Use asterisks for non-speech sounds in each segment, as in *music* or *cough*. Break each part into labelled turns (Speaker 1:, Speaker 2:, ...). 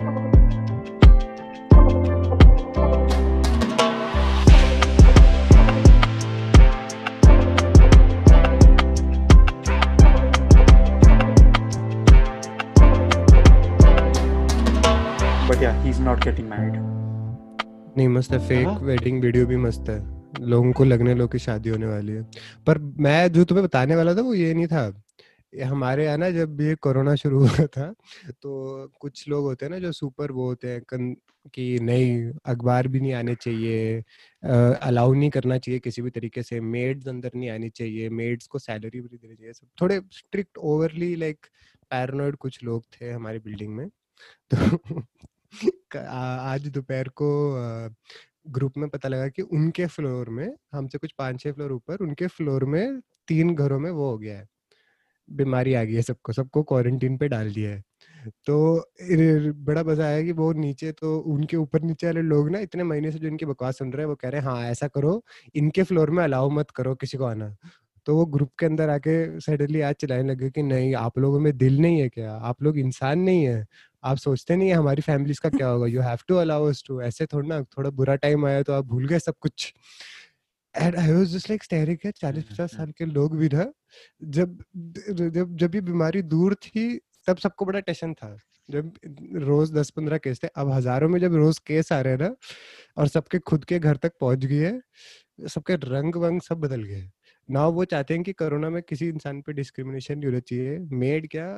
Speaker 1: नहीं मस्त है फेक वेडिंग वीडियो भी मस्त है लोगों को लगने लोग की शादी होने वाली है पर मैं जो तुम्हें बताने वाला था वो ये नहीं था हमारे यहाँ ना जब ये कोरोना शुरू *laughs* हुआ था तो कुछ लोग होते हैं ना जो सुपर वो होते हैं कि नहीं अखबार भी नहीं आने चाहिए अलाउ नहीं करना चाहिए किसी भी तरीके से मेड्स अंदर नहीं आनी चाहिए मेड्स को सैलरी भी देनी चाहिए सब थोड़े स्ट्रिक्ट ओवरली लाइक पैरानोइड कुछ लोग थे हमारी बिल्डिंग में तो *laughs* आज दोपहर को ग्रुप में पता लगा कि उनके फ्लोर में हमसे कुछ पांच छह फ्लोर ऊपर उनके फ्लोर में तीन घरों में वो हो गया है बीमारी आ गई है सबको सबको क्वारंटीन पे डाल दिया है तो बड़ा मजा आया कि वो नीचे तो उनके ऊपर नीचे वाले लोग ना इतने महीने से जो इनकी बकवास सुन रहे हैं वो कह रहे हैं हाँ ऐसा करो इनके फ्लोर में अलाउ मत करो किसी को आना तो वो ग्रुप के अंदर आके सडनली आज चलाने लगे कि नहीं आप लोगों में दिल नहीं है क्या आप लोग इंसान नहीं है आप सोचते नहीं है हमारी फैमिलीज का क्या होगा you have to allow to ऐसे थोड़ा ना थोड़ा बुरा टाइम आया तो आप भूल गए सब कुछ and I was just like staring at 40 50 साल के लोग भी था जब जब जब ये बीमारी दूर थी तब सबको बड़ा टेंशन था जब रोज दस पंद्रह केस थे अब हजारों में जब रोज केस आ रहे हैं ना और सबके खुद के घर तक पहुंच गई है सबके रंग वंग सब बदल गए ना वो चाहते हैं कि कोरोना में किसी इंसान पे डिस्क्रिमिनेशन नहीं होना चाहिए मेड क्या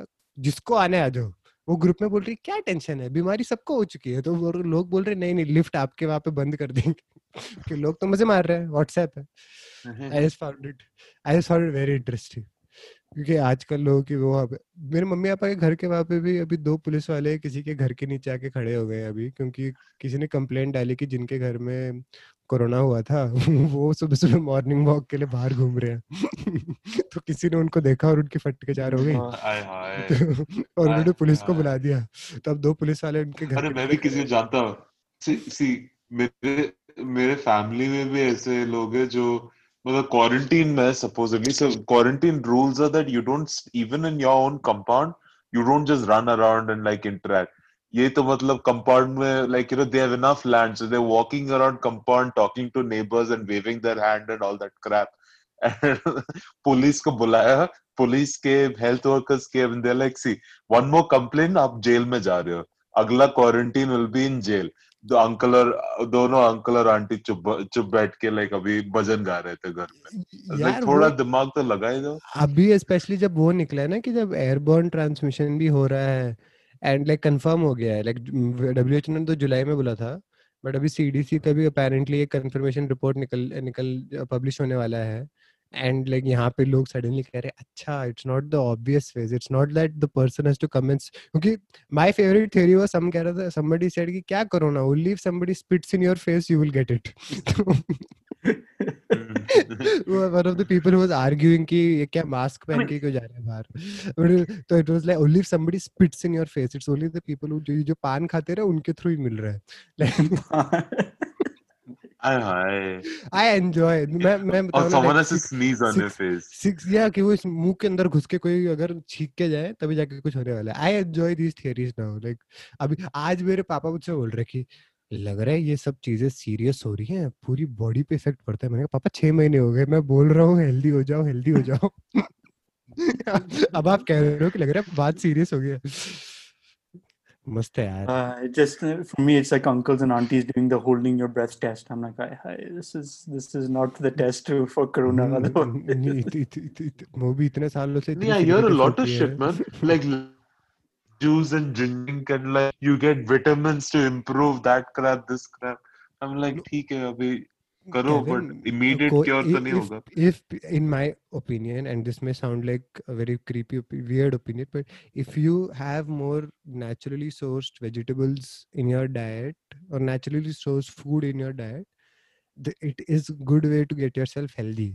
Speaker 1: जिसको आने आ जाओ वो ग्रुप में बोल रही क्या टेंशन है बीमारी सबको हो चुकी है तो वो लोग बोल रहे नहीं नहीं लिफ्ट आपके वहां पे बंद कर देंगे *laughs* कि लोग तो मजे मार रहे हैं व्हाट्सएप है I just found it I just found it very interesting क्योंकि आजकल लोगों की वो अब मेरे मम्मी पापा के घर के वहां पे भी अभी दो पुलिस वाले किसी के घर के नीचे आके खड़े हो गए अभी क्योंकि किसी ने कम्प्लेन डाली कि जिनके घर में कोरोना हुआ था *laughs* वो सुबह सुबह मॉर्निंग वॉक के लिए बाहर घूम रहे हैं *laughs* तो किसी ने उनको देखा और उनकी फट के चार हो गई हाँ, *laughs* तो, और उन्होंने पुलिस को बुला दिया तो अब दो पुलिस वाले उनके घर अरे
Speaker 2: मैं भी किसी को जानता हूँ मेरे मेरे फैमिली में भी ऐसे लोग हैं जो But the quarantine mess supposedly, so quarantine rules are that you don't even in your own compound, you don't just run around and like interact. ये तो मतलब कंपाउंड में like you know they have enough land so they walking around compound talking to neighbours and waving their hand and all that crap police को बुलाया police के health workers के and they like see one more complain आप jail में जा रहे हो अगला quarantine will be in jail दो अंकल और दोनों अंकल और आंटी चुप चुप बैठ के लाइक अभी भजन गा रहे थे घर में लाइक थोड़ा दिमाग तो लगाए दो
Speaker 1: अभी स्पेशली जब वो निकला है ना कि जब एयरबोर्न ट्रांसमिशन भी हो रहा है एंड लाइक कंफर्म हो गया है लाइक डब्ल्यू ने तो जुलाई में बोला था बट अभी सीडीसी का भी अपेरेंटली एक कंफर्मेशन रिपोर्ट निकल निकल पब्लिश होने वाला है एंड लाइक यहाँ पे लोग सडनली कह रहे अच्छा it's not the obvious phase it's not that the person has to commence क्योंकि my favourite theory was some कह रहा था समबडी सेड कि क्या करो ना only if somebody spits in your face you will get it one of the people was arguing कि ये क्या मास्क पहन के क्यों जा रहे हैं बाहर तो it was like only if somebody spits in your face it's only the people जो पान खाते रहे उनके थ्रू ही मिल रहा है *laughs* आई एंजॉय मैं *laughs* मैं बताऊं कि
Speaker 2: वो इस मुंह के अंदर घुस के कोई अगर छींक के
Speaker 1: जाए तभी जाके कुछ होने वाला है I enjoy these theories now like अभी आज मेरे पापा मुझसे बोल रहे कि लग रहा है ये सब चीजें सीरियस हो रही हैं पूरी बॉडी पे इफेक्ट पड़ता है मैंने कहा पापा छह महीने हो गए मैं बोल रहा हूँ हेल्दी हो जाओ हेल्दी हो जाओ *laughs* अब आप कह रहे हो कि लग रहा है बात सीरियस हो गई है must have.
Speaker 3: Uh, just for me, it's like uncles and aunties doing the holding your breath test. I'm like, hi, hi, this is this is not the test for corona.
Speaker 1: इतने सालों से.
Speaker 2: Yeah, you're a lot of shit, man. Like juice and drink and like you get vitamins to improve that crap, this crap. I'm like, ठीक है अभी करो but immediate cure तो नहीं
Speaker 1: होगा if in my opinion and this may sound like a very creepy weird opinion but naturally sourced vegetables in your diet or naturally sourced food in your diet the, it is good way to get yourself healthy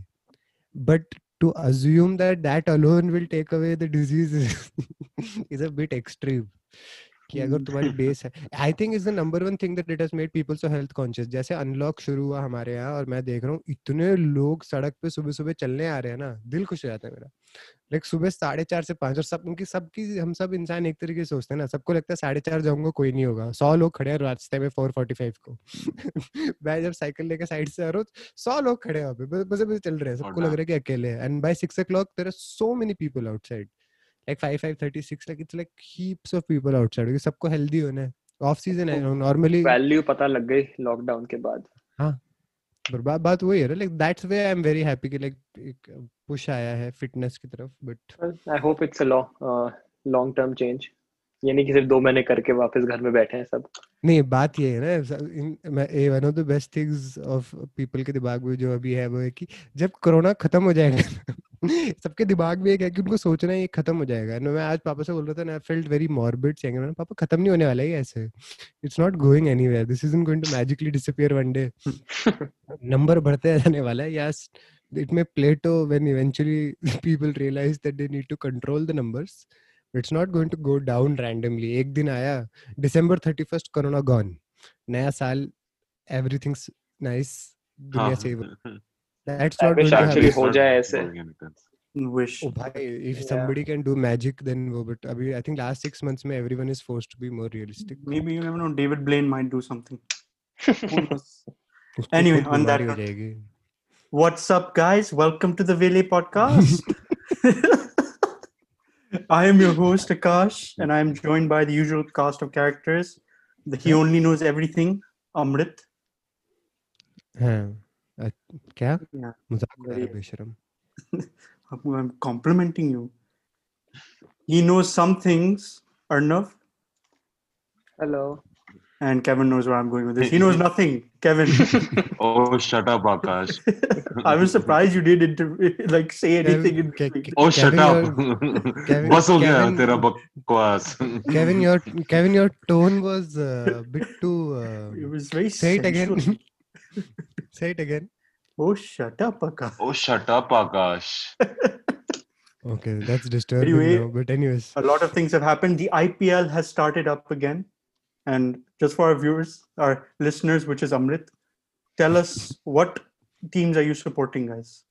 Speaker 1: but to assume that that alone will take away the disease *laughs* is a bit extreme कि अगर हम्म। तुम्हारी *laughs* base है I think is the number one thing that it has made people so health conscious जैसे unlock शुरू हुआ हमारे यहाँ और मैं देख रहा हूँ इतने लोग सड़क पे सुबह सुबह चलने आ रहे हैं ना दिल खुश हो जाता है मेरा लाइक सुबह साढ़े चार से पाँच और सब उनकी सबकी हम सब इंसान एक तरीके से सोचते हैं ना सबको लगता है साढ़े चार जाऊंगा कोई नहीं होगा सौ लोग खड़े हैं रास्ते में फोर फोर्टी फाइव को *laughs* मैं जब साइकिल लेकर साइड से आ रहा हूँ सौ लोग खड़े हैं वहाँ पे बस बस चल रहे हैं सबको लग रहा है कि अकेले हैं and by six o'clock there are so many people outside like 5 5 36 like it's
Speaker 4: like heaps of people outside because सबको हेल्दी होना है ऑफ सीजन है नॉर्मली वैल्यू पता लग गई लॉकडाउन के बाद हां पर बा, बात वही है
Speaker 1: like that's way I am very happy कि लाइक एक पुश आया है
Speaker 4: फिटनेस की तरफ but I hope it's a long term change यानी कि सिर्फ दो महीने करके वापस घर
Speaker 1: में बैठे हैं सब नहीं बात ये है ना a one of the best things of people के दिमाग में जो अभी है वो है कि जब कोरोना खत्म हो जाएगा *laughs* सबके दिमाग में एक है कि उनको सोचना ये खत्म हो जाएगा मैं आज पापा से बोल रहा था ना फेल्ट वेरी मॉर्बिड सेइंग मैंने पापा खत्म नहीं होने वाला है ऐसे it's not going anywhere this isn't going to magically disappear one day number बढ़ते जाने वाला है yes it may play plateau when eventually people realise that they need to control the numbers it's not going to go down randomly एक दिन आया दिसंबर 31st corona gone नया साल एवरीथिंग्स नाइस दुनिया सेव हाँ। *laughs* That's I not wish actually ho jaye aise. Wish. Oh, bhai, if yeah. somebody can do magic, then But I think last six
Speaker 3: months, mein, everyone is forced to be more realistic. Maybe you never know. David Blaine might do something. *laughs* *laughs* anyway, on that what's up, guys? Welcome to the Vele podcast. *laughs* I am your host, Akash, and I am joined by the usual cast of characters. The he only knows everything, Amrit.
Speaker 1: Hmm. Uh, क्या yeah, मजाक उड़ा
Speaker 3: रहे बेशरम I am complimenting and Kevin knows where I'm going with this. He knows nothing, Kevin.
Speaker 2: *laughs* oh, shut up, Akash.
Speaker 3: *laughs* I was surprised you didn't like say anything.
Speaker 2: oh, shut up. Kevin, *laughs* Kevin, tera
Speaker 1: Kevin, your Kevin, your tone was a uh, bit too.
Speaker 3: Uh, it was very. Say it again.
Speaker 1: Say it again.
Speaker 3: Oh, shut up, Akash.
Speaker 2: Oh, shut up, Akash.
Speaker 1: *laughs* okay, that's disturbing. Anyway, but anyways,
Speaker 3: a lot of things have happened. The IPL has started up again, and just for our viewers, our listeners, which is Amrit, tell us what teams are you supporting, guys?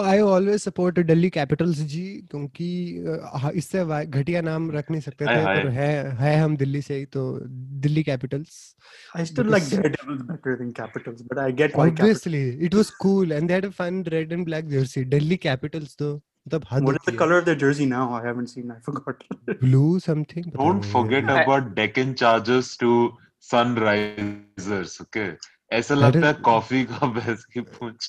Speaker 1: I always support Delhi Capitals ji क्योंकि इससे घटिया नाम रख नहीं सकते थे पर है है हम दिल्ली से ही तो Delhi Capitals I still like Daredevils better than Capitals but I get why obviously it was cool and they had a fun red and black jersey Delhi Capitals तो मतलब हद What is the color of their jersey now? I haven't seen. I forgot. *laughs* Blue something. Don't forget
Speaker 2: about Deccan Chargers to Sunrisers. Okay. ऐसा लगता है coffee का base *laughs* की पूछ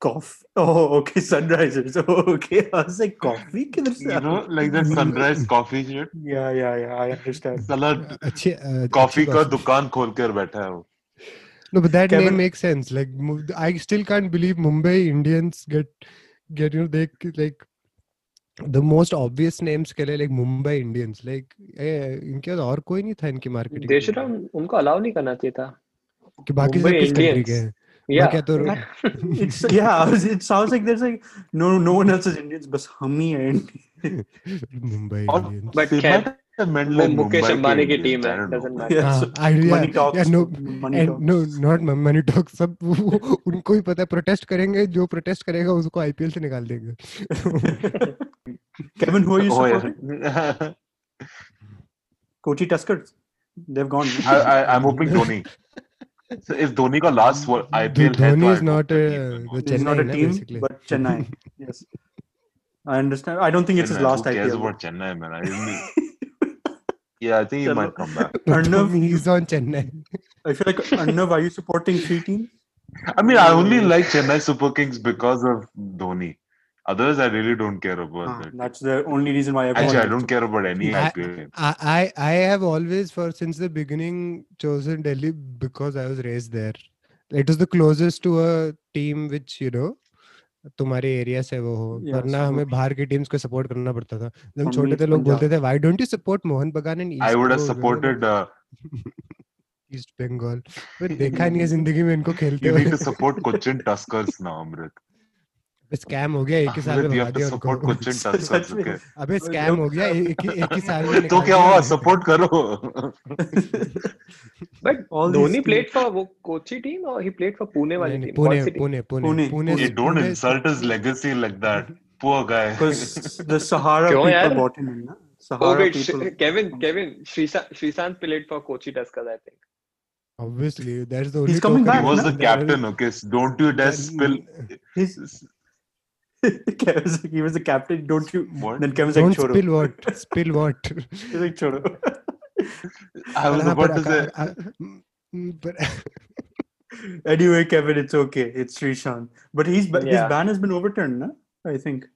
Speaker 2: coffee. Oh, okay, sunrises. Oh, okay, I was like coffee.
Speaker 1: You know, like the sunrise coffee shit. Yeah, yeah, yeah. I understand. Salad. Uh, coffee ka dukaan khol kar बैठा hai वो. No, but that Kevin, name makes sense. Like, I still can't believe Mumbai Indians get get you know they like the most obvious names ke like Mumbai Indians like eh, इनके और कोई नहीं था इनकी marketing. देशराम
Speaker 4: unko allow nahi karna
Speaker 1: chahiye tha. कि बाकी सब किस कंट्री के हैं. yeah it's yeah it sounds like there's like no no one else is indians but hum hi are mumbai Or- Indians. but can वो की team है doesn't जो प्रोटेस्ट करेगा उसको आईपीएल से निकाल देंगे
Speaker 3: kevin who are you supporting kochi tuskers they've
Speaker 2: So is Dhoni का last what
Speaker 1: IPL feel Dhoni is not a the Chennai not a team basically.
Speaker 3: but Chennai *laughs* yes I understand I don't think
Speaker 2: it's Chennai, his last who
Speaker 3: IPL cares
Speaker 2: about Chennai man I *laughs* yeah I think he might come back
Speaker 1: *laughs* Arnav he's on Chennai
Speaker 3: I feel like Arnav are you supporting three teams
Speaker 2: I mean I only like Chennai Super Kings because of Dhoni Others, I really don't care about. Uh, that. That's the only reason why I. Actually,
Speaker 1: I don't care about any I, I, I I have always, for since the beginning, chosen Delhi because I was raised there. It was the closest to a team which you know तुम्हारे area से वो हो वरना हमें बाहर की teams को support करना पड़ता था जब छोटे थे लोग बोलते थे why don't you support Mohun Bagan and I would have supported east Bengal पर देखा नहीं है जिंदगी में इनको
Speaker 2: खेलते हुए you need to support Cochin Tuskers now Amrit
Speaker 1: scam हो गया
Speaker 2: एक ही साल में बना तो दिया सपोर्ट
Speaker 1: *laughs* अबे स्कैम हो गया एक ही एक ही साल
Speaker 2: में तो क्या हुआ सपोर्ट करो
Speaker 4: बट *laughs* धोनी प्लेड फॉर वो कोची टीम और ही प्लेड फॉर पुणे वाली
Speaker 1: team Pune Pune Pune Pune
Speaker 2: he don't insult his legacy like that poor
Speaker 3: guy the Sahara people bought in ना
Speaker 4: Sahara people Kevin Kevin Sreesanth Sreesanth played for Kochi
Speaker 1: Tuskers I think obviously that's the only he's coming back he was the captain
Speaker 2: okay don't you dare spill
Speaker 3: Kev was like, he was the captain. Don't
Speaker 1: you? What? Then Kevin was like,
Speaker 3: Don't
Speaker 1: spill what? *laughs* Spill what?
Speaker 3: He's like, Choro.
Speaker 2: I was about to say. Mm, but *laughs*
Speaker 3: anyway, Kevin, it's okay. It's Srishan. But he's yeah. his ban has been overturned, na? I think.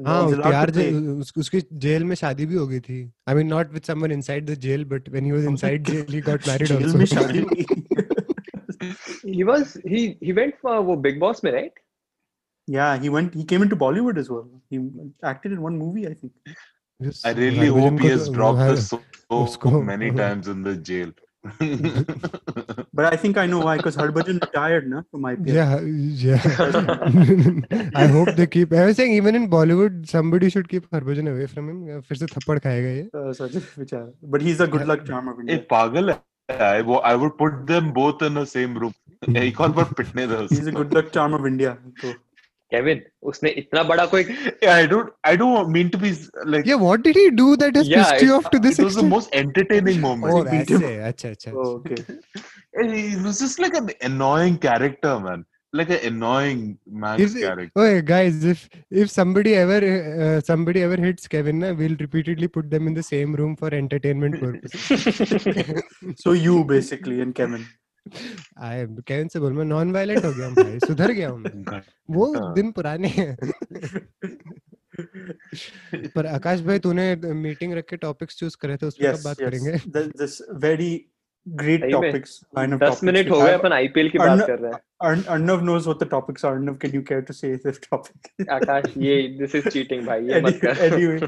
Speaker 1: हाँ प्यार उसकी jail में शादी भी हो गई थी I mean not with someone inside the jail but when he was inside jail he got married also jail में शादी
Speaker 4: he was he he went for वो बिग बॉस में right
Speaker 3: yeah, he went. He came into Bollywood as well. He acted in one movie, I think.
Speaker 2: I really hope he has dropped the soap many times in the jail. *laughs*
Speaker 3: but I think I know why because Harbhajan retired now from IPL.
Speaker 1: Yeah, yeah. *laughs* I hope they keep. I was saying even in Bollywood, somebody should keep Harbhajan away from him. फिर से थप्पड़
Speaker 3: खाएगा Uh, *laughs* but he's a good luck charm of India.
Speaker 2: A would put them both in the same room. Hmm. एक और बार पिटने
Speaker 3: He's a good luck charm of India. So. Kevin, उसने इतना बड़ा कोई yeah, I don't I don't mean to be like Yeah, what did he do that has yeah, pissed you off to this extent? It was the most entertaining
Speaker 1: moment. Oh, that's it. Acha, acha. Oh, okay. he was just like an annoying character, man. Like an annoying man character. Oh, guys, if if somebody ever uh, somebody ever hits Kevin, na, we'll repeatedly put them in the same room for entertainment purposes. so you basically
Speaker 3: and Kevin.
Speaker 1: I Kevin से बोल मैं non violent हो गया हूँ भाई सुधर गया हूँ *laughs* वो हाँ। दिन पुराने हैं पर आकाश भाई तूने मीटिंग रख के टॉपिक्स चूज करे थे उसमें yes, बात yes. करेंगे
Speaker 3: this very great topics
Speaker 4: line of 10 minute हो गए अपन आईपीएल की बात कर रहे हैं
Speaker 3: Arnav knows what the topics are Arnav can you care to say this
Speaker 4: topic आकाश ये दिस इज चीटिंग भाई ये मत कर anyway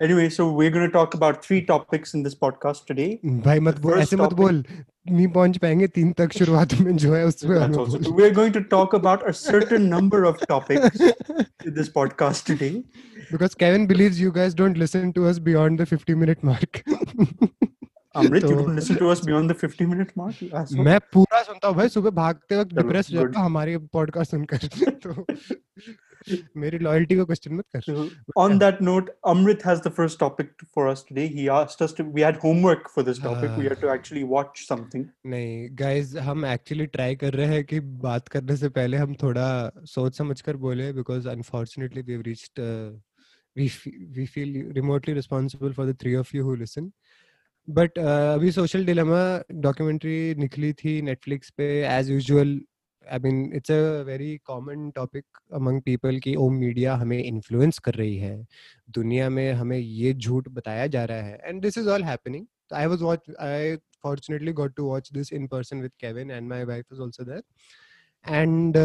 Speaker 3: anyway so we're going to talk about three topics in this podcast today
Speaker 1: भाई मत बोल ऐसे मत बोल नहीं पहुंच पाएंगे तीन तक शुरुआत में जो है That's
Speaker 3: also we're going to talk about a certain number of topics in this podcast today
Speaker 1: because Kevin believes you guys don't listen to us beyond the 50 minute mark
Speaker 3: Amrit you don't listen to us beyond the 50 minute mark मैं
Speaker 1: पूरा सुनता हूं भाई सुबह भागते वक्त depress हो जाता हमारे पॉडकास्ट सुनकर *laughs* तो मेरी लॉयल्टी को क्वेश्चन मत कर
Speaker 3: on that note amrit has the first topic for us today he asked us to we had homework for this topic we had to actually watch something
Speaker 1: नहीं guys हम actually try कर रहे हैं कि बात करने से पहले हम थोड़ा सोच समझ कर बोले because unfortunately we've reached uh, we we feel remotely responsible for the three of you who listen but uh, अभी सोशल डिलेमा डॉक्यूमेंट्री निकली थी नेटफ्लिक्स पे as usual I mean it's a very common topic among people की ओ media हमें influence कर रही है दुनिया में हमें ये झूठ बताया जा रहा है and this is all happening I was watch I fortunately got to watch this in person with Kevin and my wife is also that and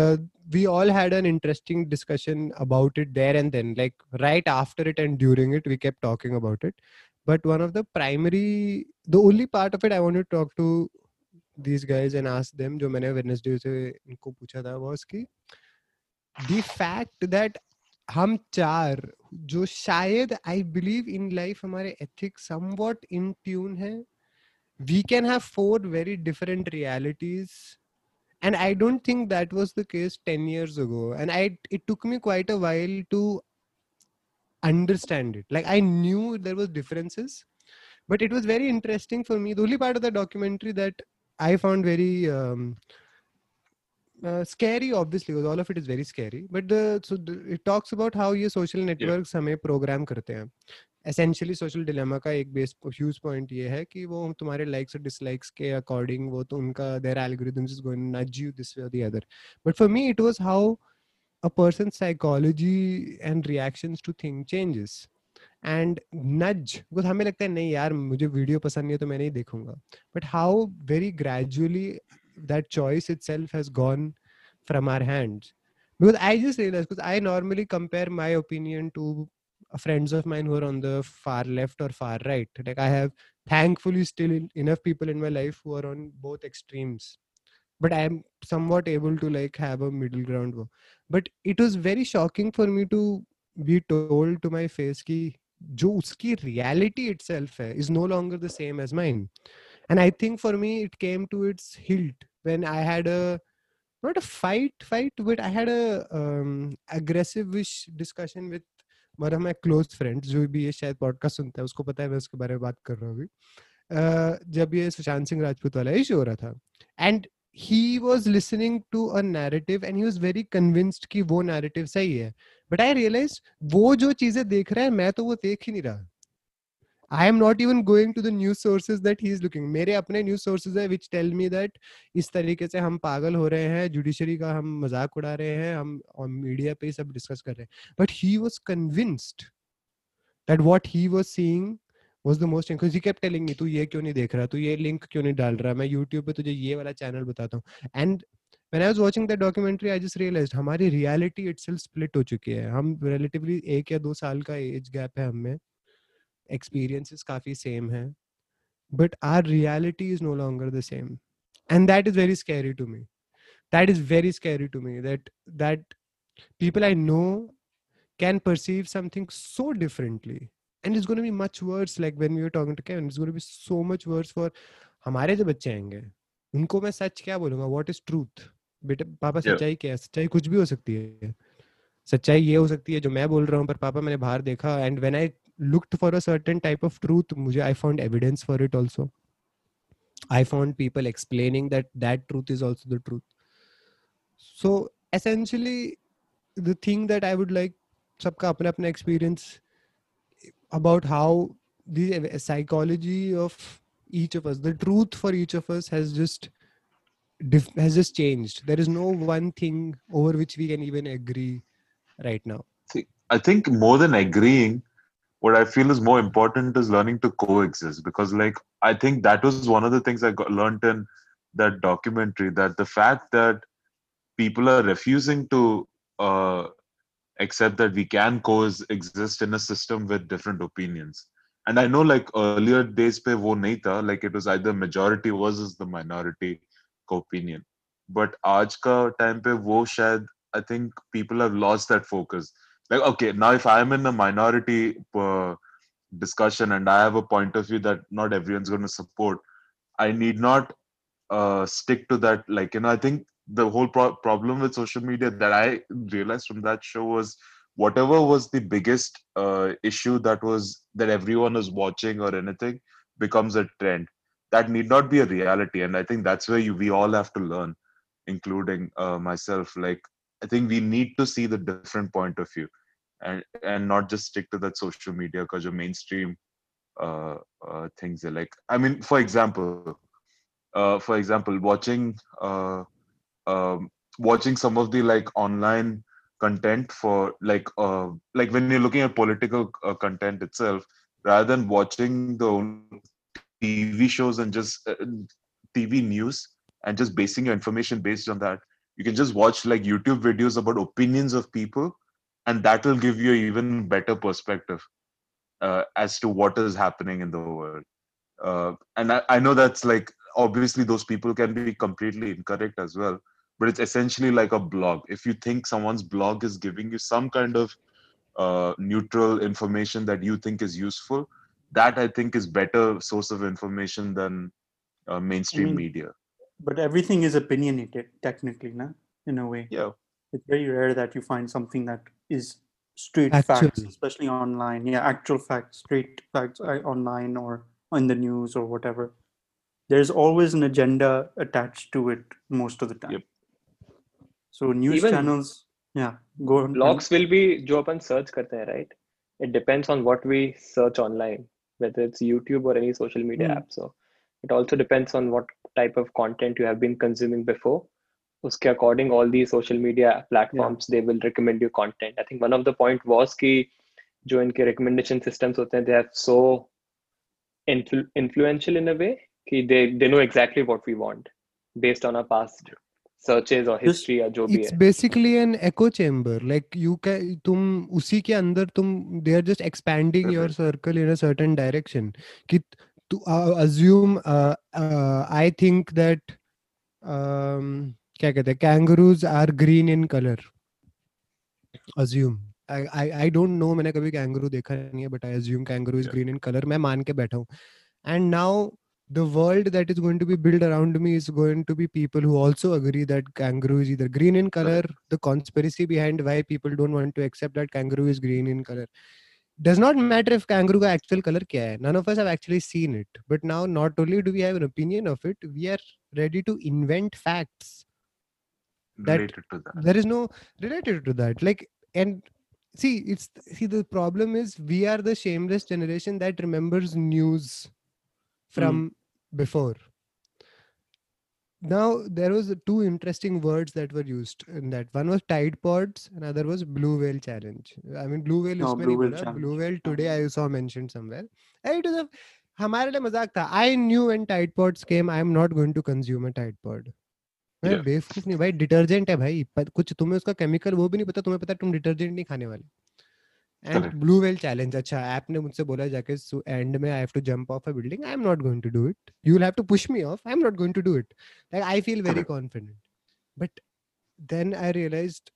Speaker 1: we all had an interesting discussion about it there and then like right after it and during it we kept talking about it but one of the primary the only part of it I want to talk to these guys and asked them jo maine wednesday se inko pucha tha was ki the fact that hum char jo shayad i believe in life hamare ethics somewhat in tune hai we can have four very different realities and i don't think that was the case 10 years ago and i it took me quite a while to understand it like i knew there was differences but it was very interesting for me the only part of the documentary that I found very um, uh, scary obviously because all of it is very scary but the, so the, it talks about how ये social networks yeah. हमें program करते हैं essentially social dilemma का एक base huge point ये है कि वो तुम्हारे likes or dislikes के according वो तो उनका their algorithms is going to nudge you this way or the other but for me it was how a person's psychology and reactions to thing changes and nudge वो हमें लगता है नहीं यार मुझे वीडियो पसंद नहीं है तो मैं नहीं देखूंगा but how very gradually that choice itself has gone from our hands because i just realized because i normally compare my opinion to friends of mine who are on the far left or far right like i have thankfully still enough people in my life who are on both extremes but i am somewhat able to like have a middle ground but it was very shocking for me to be told to my face ki जो उसकी reality itself है is no longer the same as mind and I think for me it came to its hilt when I had a not a fight fight but i had aggressive ish discussion with with मेरा मैं close friend जो भी ये शायद podcast सुनता है उसको पता है मैं उसके बारे में बात कर रहा हूँ अभी uh, जब ये सुशांत सिंह राजपूत वाला इशू हो रहा था and he was listening to a narrative and he was very convinced कि वो narrative सही है but I realized वो जो चीजें देख रहा है मैं तो वो देख ही नहीं रहा I am not even going to the news sources that he is looking. मेरे अपने news sources है which tell me that इस तरीके से हम पागल हो रहे हैं जुडिशरी का हम मजाक उड़ा रहे हैं हम और मीडिया पे ही सब डिस्कस कर रहे हैं but he was convinced that what he was seeing was the most increase he kept telling me तू ये क्यों नहीं देख रहा तू ये लिंक क्यों नहीं डाल रहा मैं यूट्यूब पे तुझे ये वाला चैनल बताता हूँ and when i was watching that documentary i just realized हमारी reality itself split हो चुकी है हम relatively एक या दो साल का age gap है हमें experiences काफी same है but our reality is no longer the same and that is very scary to me that is very scary to me that that people i know can perceive something so differently and it's gonna be much worse like when we were talking to Kevin it's gonna be so much worse for हमारे जो बच्चे आएंगे उनको मैं सच क्या बोलूंगा what is truth बेटा पापा yeah. सच्चाई क्या है सच्चाई कुछ भी हो सकती है सच्चाई ये हो सकती है जो मैं बोल रहा हूँ पर पापा मैंने बाहर देखा and when I looked for a certain type of truth मुझे I found evidence for it also I found people explaining that that truth is also the truth so essentially the thing that I would like सबका अपना अपना experience about how the uh, psychology of each of us, the truth for each of us has just has just changed. There is no one thing over which we can even agree right now.
Speaker 2: See, I think more than agreeing, what I feel is more important is learning to coexist because, like, I think that was one of the things I got, learned in that documentary that the fact that people are refusing to uh, accept that we can coexist in a system with different opinions and i know like earlier days pe wo nahi tha like it was either majority versus the minority opinion but aaj ka time pe wo shayad i think people have lost that focus like okay now if i'm in a minority uh, discussion and i have a point of view that not everyone's going to support i need not uh, stick to that like you know i think the whole pro- problem with social media that I realized from that show was whatever was the biggest uh, issue that was that everyone was watching or anything becomes a trend that need not be a reality and i think that's where you, we all have to learn including uh, myself like i think we need to see the different point of view and and not just stick to that social media because your mainstream uh, uh, things are like i mean for example uh, for example watching uh, um, watching some of the like online content for like uh, like when you're looking at political uh, content itself rather than watching the tv shows and just uh, tv news and just basing your information based on that you can just watch like youtube videos about opinions of people and that will give you even better perspective uh, as to what is happening in the world uh, and I, I know that's like obviously those people can be completely incorrect as well but it's essentially like a blog. If you think someone's blog is giving you some kind of uh, neutral information that you think is useful, that I think is better source of information than uh, mainstream I mean, media.
Speaker 3: But everything is opinionated technically, na? in a way.
Speaker 2: Yeah.
Speaker 3: It's very rare that you find something that is straight actual. facts, especially online. Yeah, actual facts, straight facts uh, online or in the news or whatever. There's always an agenda attached to it most of the time. Yep so news Even channels yeah go on
Speaker 4: blogs will be jo apan search karte hai, right it depends on what we search online whether it's youtube or any social media mm. app so it also depends on what type of content you have been consuming before uske according all these social media platforms yeah. they will recommend you content i think one of the point was ki जो इनके recommendation systems होते हैं they have influential in a way कि they they know exactly what we want based on our past searches और
Speaker 1: history या जो भी है it's basically an echo chamber like you can तुम उसी के अंदर तुम they are just expanding your circle in a certain direction कि to uh, assume uh, uh, i think that um क्या कहते हैं kangaroos are green in colour assume I I don't know मैंने कभी कैंगरू देखा नहीं है but I assume kangaroo is green in colour मैं मान के बैठा हूँ and now the world that is going to be built around me is going to be people who also agree that kangaroo is either green in color the conspiracy behind why people don't want to accept that kangaroo is green in color does not matter if kangaroo actual color kya hai none of us have actually seen it but now not only do we have an opinion of it we are ready to invent facts that, that. there is no related to that like and see it's see the problem is we are the shameless generation that remembers news from mm. before. Now there was two interesting words that were used in that. One was Tide Pods, another was Blue Whale Challenge. I mean Blue Whale no, Blue Whale, Blue Whale today I saw mentioned somewhere. And it was a हमारे लिए मजाक था I knew when Tide pods came I am not going to consume a Tide pod बेवकूफ नहीं भाई detergent है भाई कुछ तुम्हें उसका केमिकल वो भी नहीं पता तुम्हें पता तुम डिटर्जेंट नहीं खाने वाले एंड ब्लू वेल चैलेंज अच्छा ऐप ने मुझसे बोला जाके सो एंड में I have to jump off a building I am not going to do it you will have to push me off I am not going to do it like I feel very confident but then I realised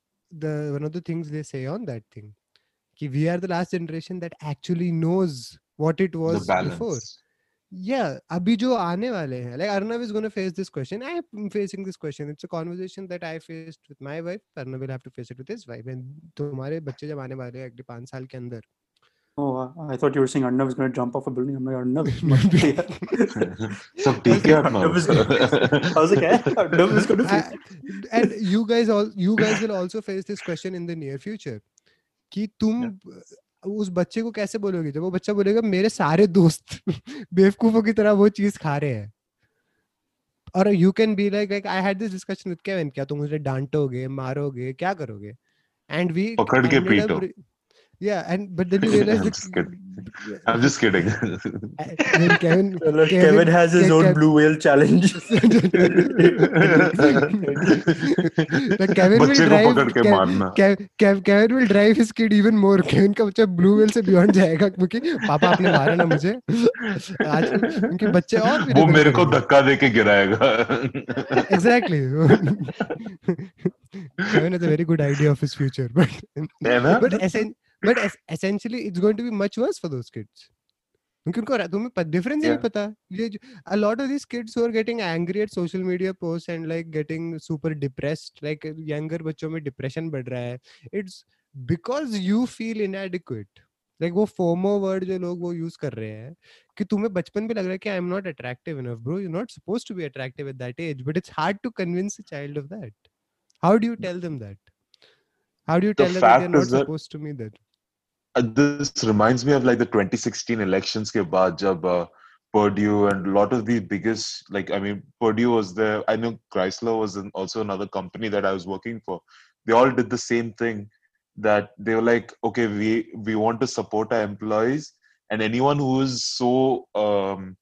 Speaker 1: the one of the things they say on that thing कि we are the last generation that actually knows what it was before yeah abhi jo aane wale hain like arnav is going to face this question i am facing this question it's a conversation that i faced with my wife arnav will have to face it with his wife and tumhare bacche jab aane wale hain अगले 5 saal ke andar
Speaker 3: Oh, I thought you were saying Arnav is going to jump off a building. I'm like, Arnav is much bigger.
Speaker 2: so take care, Arnav. I was
Speaker 1: like, Arnav is going to. Face. and you guys all, you guys will also face this question in the near future. कि तुम उस बच्चे को कैसे बोलोगे जब वो बच्चा बोलेगा मेरे सारे दोस्त *laughs* बेवकूफों की तरह वो चीज खा रहे हैं और you can be like like I had this discussion with Kevin क्या तुम मुझे डांटोगे मारोगे क्या करोगे एंड वी पकड़ के पीटो Yeah, and but then you *laughs* realize I'm, just I'm just kidding. *laughs* *laughs* Kevin, Kevin, Kevin, has his Kevin, own blue whale challenge. Kevin, will drive, Kevin will drive his kid even more. Kevin का बच्चा blue whale से beyond जाएगा क्योंकि पापा आपने मारा ना मुझे आज उनके
Speaker 2: बच्चे और भी वो मेरे को धक्का देके
Speaker 1: गिराएगा exactly Kevin has a very good idea of his future but
Speaker 2: but
Speaker 1: ऐसे but essentially it's going to be much worse for those kids क्योंकि उनको तुम्हें डिफरेंस नहीं पता ये a lot of this kids who are getting angry at social media post and like getting super depressed like younger बच्चों में depression बढ़ रहा है it's because you feel inadequate like वो फोमो वर्ड जो लोग वो यूज कर रहे हैं कि तुम्हें बचपन में लग रहा है कि I am not attractive enough bro you not suppose to be attractive at that age but it's hard to convince a child of that how do you tell them that how do you tell them they
Speaker 2: are not suppose to me that Uh, this reminds me of like the 2016 elections ke baad jab uh, Purdue and a lot of the biggest, like, I mean, Purdue was there. I know Chrysler was also another company that I was working for. They all did the same thing that they were like, okay, we, we want to support our employees and anyone who is so, um,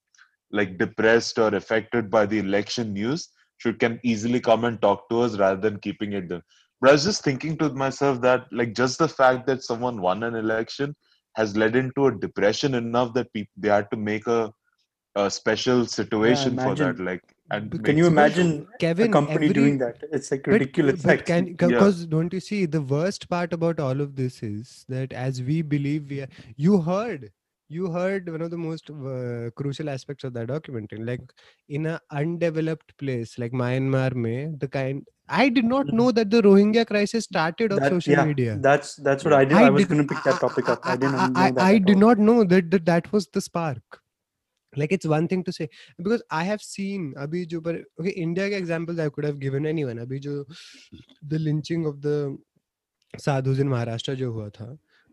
Speaker 2: like depressed or affected by the election news should can easily come and talk to us rather than keeping it there. But I was just thinking to myself that, like, just the fact that someone won an election has led into a depression enough that people they had to make a, a special situation yeah, for that. Like, and
Speaker 3: can you imagine Kevin, company every, doing that? It's like ridiculous.
Speaker 1: Because yeah. don't you see the worst part about all of this is that as we believe we are, you heard you heard one of the most uh, crucial aspects of that documentary like in an undeveloped place like myanmar mein, the kind i did not know that the rohingya crisis started on that,
Speaker 3: social yeah, media that's that's what i did i, I was going to pick that topic up i, didn't know i, I
Speaker 1: did not
Speaker 3: know that, that that was the
Speaker 1: spark like it's one thing to say because i have seen abhi jo par okay india ke examples i could have given anyone abhi jo the lynching of the sadhu जिन महाराष्ट्र जो हुआ था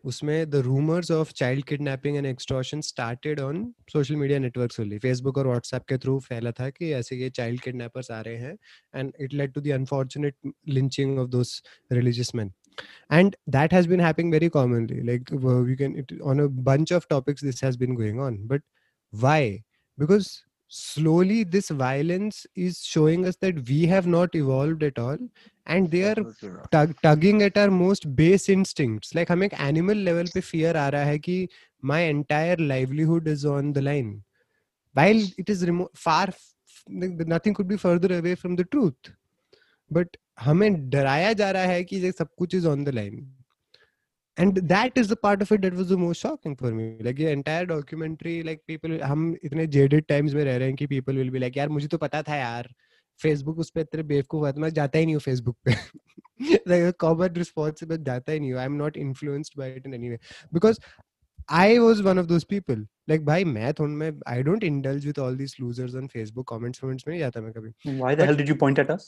Speaker 1: उसमें the rumours of child kidnapping and extortion started on social media network only Facebook और WhatsApp के through फैला था कि ऐसे ये चाइल्ड किडनैपर्स आ रहे हैं and it led to the unfortunate lynching of those religious man and that has been happening very commonly like we can on a bunch of topics this has been going on but why because slowly this violence is showing us that we have not evolved at all and they are tug- tugging at our most base instincts like hame animal level pe fear aa raha hai ki my entire livelihood is on the line while it is remo- far nothing could be further away from the truth but हमें डराया जा रहा है कि सब कुछ is on the line and that is the part of it that was the most shocking for me like ये entire documentary like people हम इतने जेडेड टाइम्स में रह रहे हैं कि पीपल विल बी लाइक यार मुझे तो पता था यार फेसबुक उस पर इतने बेवकूफ आता तो मैं जाता ही नहीं हूँ फेसबुक पे कॉमन *laughs* रिस्पॉन्स में जाता ही नहीं हूँ I am not influenced by it in any way because I was one of those people like भाई मैं थोड़ा तो, मैं I don't indulge with all these losers on Facebook comments comments में नहीं जाता मैं कभी
Speaker 3: the But, hell did you point at us?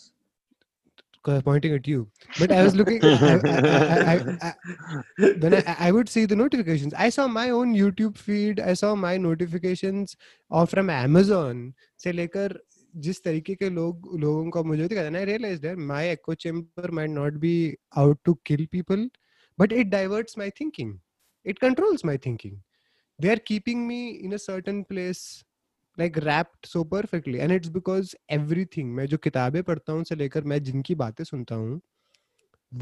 Speaker 3: because uh, I was pointing at you. But I was looking. I, I, when I, I would
Speaker 1: see the notifications, I saw my own YouTube feed. I saw my notifications or from Amazon. Say, लेकर uh, जिस तरीके के लोग लोगों का मुझे दिखा I realise that my echo chamber might not be out to kill people but it diverts my thinking it controls my thinking they are keeping me in a certain place like wrapped so perfectly and it's because everything मैं जो किताबें पढ़ता हूँ से लेकर मैं जिनकी बातें सुनता हूँ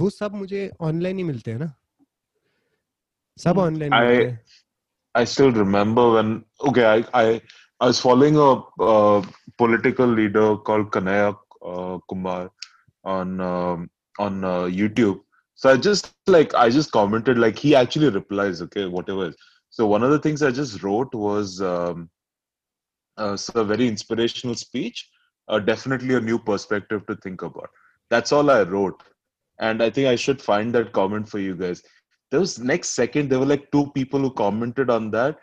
Speaker 1: वो सब मुझे ऑनलाइन ही मिलते हैं ना सब ऑनलाइन
Speaker 2: मिलते हैं I still remember when okay I I I was following a uh, political leader called Kanaya uh, Kumar on um, on uh, YouTube so i just like i just commented like he actually replies okay whatever so one of the things i just wrote was um, Uh, so a very inspirational speech uh, definitely a new perspective to think about that's all i wrote and i think i should find that comment for you guys there was next second there were like two people who commented on that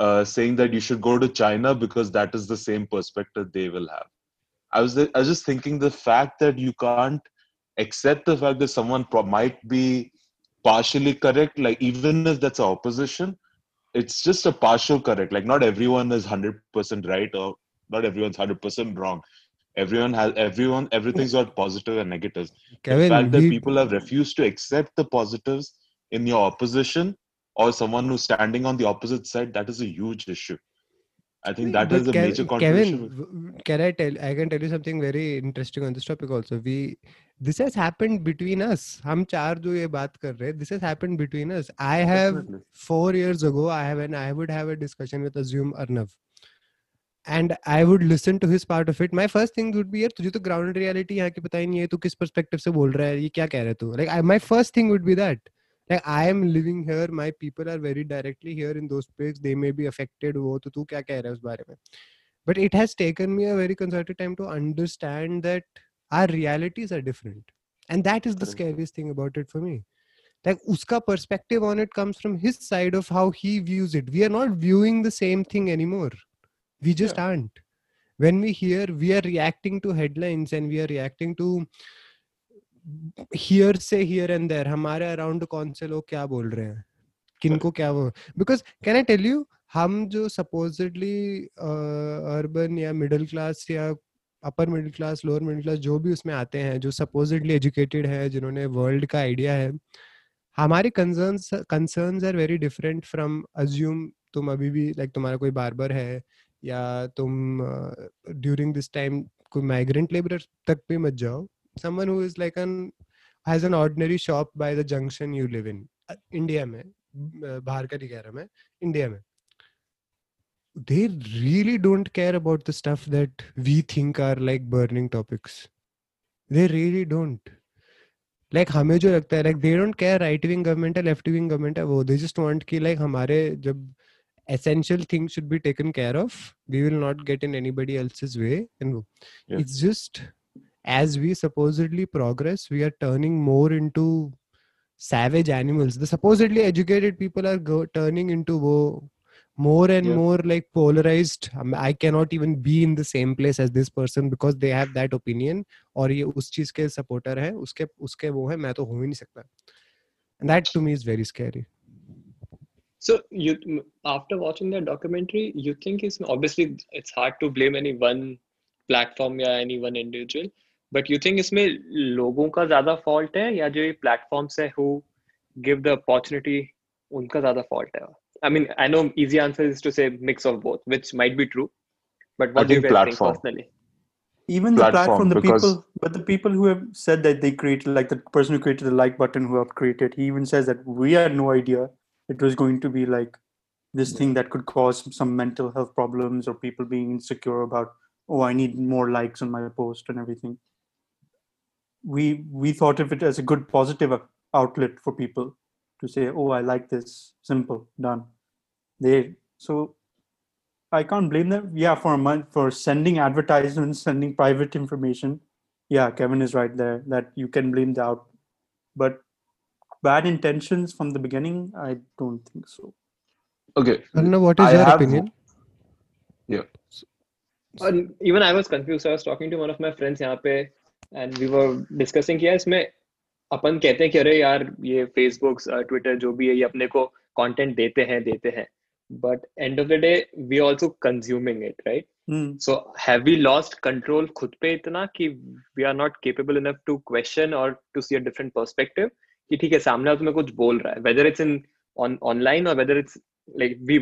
Speaker 2: uh, saying that you should go to china because that is the same perspective they will have i was i was just thinking the fact that you can't accept the fact that someone might be partially correct like even if that's opposition it's just a partial correct. Like not everyone is hundred percent right, or not everyone's hundred percent wrong. Everyone has everyone. Everything's got positive and negatives. Kevin, the fact that people have refused to accept the positives in your opposition or someone who's standing on the opposite side, that is a huge issue. I think that but is a major contribution. Kevin,
Speaker 1: can I tell? I can tell you something very interesting on this topic. Also, we this has happened between us. हम चार जो ये बात कर रहे हैं. This has happened between us. I have Definitely. four years ago. I have and I would have a discussion with Assume Arnav. And I would listen to his part of it my first thing would be यार तुझे तो ground reality यहाँ की पता ही नहीं है तू किस परस्पेक्टिव से बोल रहा है ये क्या कह रहे तू like my first thing would be that like i am living here my people are very directly here in those places they may be affected wo to tu kya keh raha but it has taken me a very concerted time to understand that our realities are different and that is the scariest thing about it for me like uska perspective on it comes from his side of how he views it we are not viewing the same thing anymore we just yeah. aren't when we hear we are reacting to headlines and we are reacting to here से here and there हमारे around कौन से लोग क्या बोल रहे हैं किनको क्या वो because can I tell you हम जो सपोजिटली अर्बन या मिडिल क्लास या upper middle class lower middle class जो भी उसमें आते हैं जो सपोजिटली एजुकेटेड है जिन्होंने वर्ल्ड का आइडिया है हमारे concerns concerns are very different from assume तुम अभी भी लाइक like, तुम्हारा कोई बारबर है या तुम ड्यूरिंग दिस टाइम कोई माइग्रेंट लेबर तक भी मत जाओ someone who is like an has an ordinary shop by the junction you live in uh, india mein uh, bahar ka nahi keh raha main india mein they really don't care about the stuff that we think are like burning topics they really don't like hame jo lagta hai like they don't care right wing government or left wing government or they just want ki like hamare jab essential things should be taken care of we will not get in anybody else's way and yeah. it's just as we supposedly progress we are turning more into savage animals the supposedly educated people are go- turning into wo- more and yeah. more like polarized um, i cannot even be in the same place as this person because they have that opinion और ye उस चीज के supporter है उसके उसके वो है मैं तो हो ही
Speaker 4: नहीं सकता and that to me is very scary so you after watching that documentary you think it's obviously it's hard to blame any one platform or any one individual but you think इसमें लोगों का ज्यादा fault है या जो ये platforms है who give the opportunity उनका ज्यादा फॉल्ट है I mean I know easy answer is to say mix of both which might be true but what do you think personally even the platform, the people but the people who have said that they created like the person who created the like
Speaker 3: button who helped create it he even says that we had no idea it was going to be like this thing that could cause some mental health problems or people being insecure about oh i need more likes on my post and everything we we thought of it as a good positive outlet for people to say oh i like this simple done they so i can't blame them yeah for a month for sending advertisements sending private information yeah kevin is right there that you can blame the out but bad intentions from the beginning i don't think so
Speaker 2: okay
Speaker 1: i don't know what is I your opinion
Speaker 4: yeah and even i was confused i was talking to one of my friends here. And we were discussing किया इसमें अपन कहते हैं कि अरे यार ये Facebook Twitter uh, जो भी है ये अपने को कंटेंट देते हैं देते हैं but end of the day we also consuming it right so have we lost control खुद पे इतना कि we are not capable enough to question और to see a different perspective कि ठीक है सामने तुम्हें कुछ बोल रहा है वेदर इट्स इन ऑनलाइन और whether it's like we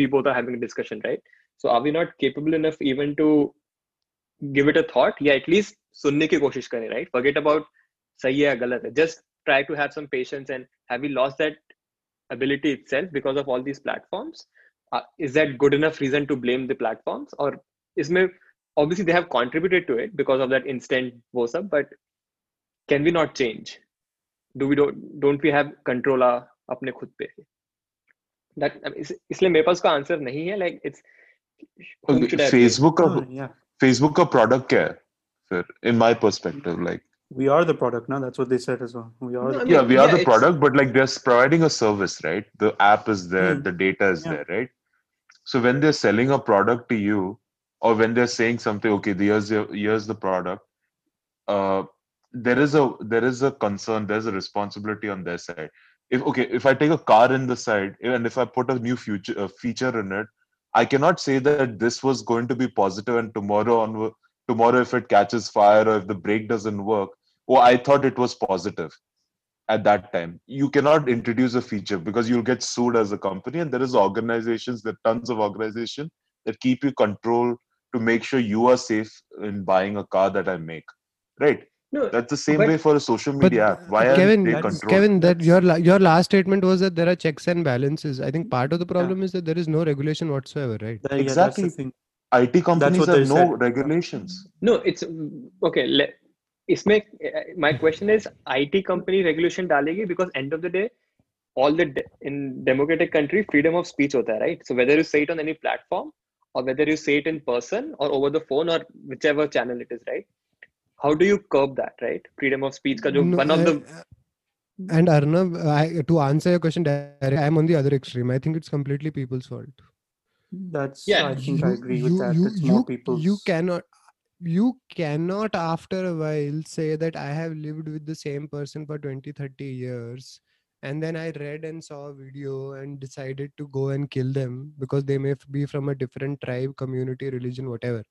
Speaker 4: we both are having discussion right so are we not capable enough even to give it a thought या एटलीस्ट सुनने की कोशिश करें राइट फॉरगेट अबाउट सही है या गलत है just try to have some patience and have you lost that ability itself because of all these platforms is that good enough reason to blame the platforms और इसमें obviously they have contributed to it because of that instant wo sab but can we not change do we don't we have control control अपने खुद पे that इसलिए मेरे पास का answer नहीं है लाइक
Speaker 2: इट्स फेसबुक का हाँ, Facebook
Speaker 4: का
Speaker 2: product क्या है
Speaker 4: फिर
Speaker 2: in my perspective
Speaker 3: we are the product now that's what they said as well we are the yeah we are the
Speaker 2: product but like they're providing a service right the app is there hmm. the data is there right so when they're selling a product to you or when they're saying something okay here's your, the product uh, there is a there is a concern there's a responsibility on their side if okay if i take a car in the side and if i put a new future feature in it I cannot say that this was going to be positive and tomorrow on tomorrow if it catches fire or if the brake doesn't work, oh, I thought it was positive at that time. You cannot introduce a feature because you'll get sued as a company. And there is organizations, there are tons of organizations that keep you control to make sure you are safe in buying a car that I make. Right. No, that's the same but, way for a social media app. Why Kevin, are they controlled?
Speaker 1: Kevin, that your your last statement was that there are checks and balances. I think part of the problem yeah. is that there is no regulation whatsoever, right?
Speaker 2: Yeah, exactly. IT companies have no said. regulations.
Speaker 4: No, it's okay. Let, इसमें my question is IT company regulation डालेगी because end of the day all the de- in democratic country freedom of speech hota right so whether you say it on any platform or whether you say it in person or over the phone or whichever channel it is right how do you curb that right freedom of speech ka jo no, one of the uh,
Speaker 1: and arnav I, to answer your question i am on the other extreme i think it's completely people's fault
Speaker 4: that's yeah
Speaker 3: i think you,
Speaker 4: i agree with that you, it's more people
Speaker 1: you cannot you cannot after a while say that i have lived with the same person for 20 30 years and then i read and saw a video and decided to go and kill them because they may be from a different tribe community religion whatever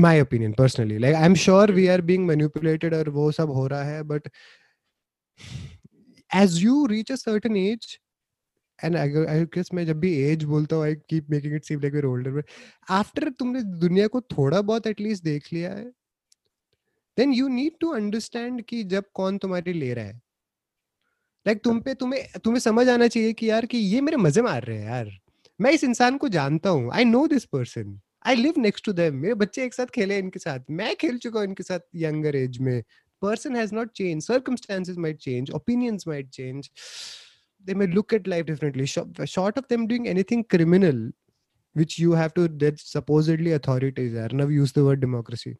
Speaker 1: my opinion personally like I am sure we are being manipulated और वो सब हो रहा है but as you reach a certain age and मैं जब भी बोलता हूँ तुमने दुनिया को थोड़ा बहुत एटलीस्ट देख लिया है then you need to understand कि जब कौन तुम्हारी ले रहा है लाइक like, तुम पे तुम्हें तुम्हें समझ आना चाहिए कि यार कि ये मेरे मजे मार रहे हैं यार मैं इस इंसान को जानता हूँ I know this person I live next to them मेरे बच्चे एक साथ खेले इनके साथ मैं खेल चुका हूँ इनके साथ यंगर एज में person has not change circumstances might change opinions might change they may look at life differently short of them doing anything criminal which you have to date supposedly authorities are now use the word democracy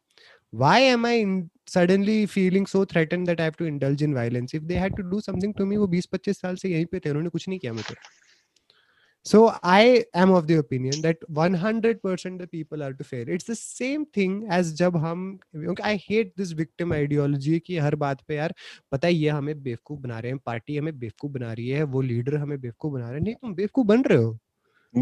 Speaker 1: Why am I in suddenly feeling so threatened that I have to indulge in violence? If they had to do something to me, वो 20-25 साल से यहीं पे थे, उन्होंने कुछ नहीं किया मेरे So I am of the opinion that 100% the people are to fail. It's the same thing as जब हम I hate this victim ideology कि हर बात पे यार पता है ये हमें बेवकूफ बना रहे हैं पार्टी हमें बेवकूफ बना रही है वो लीडर हमें बेवकूफ बना रहे हैं नहीं तुम बेवकूफ बन रहे हो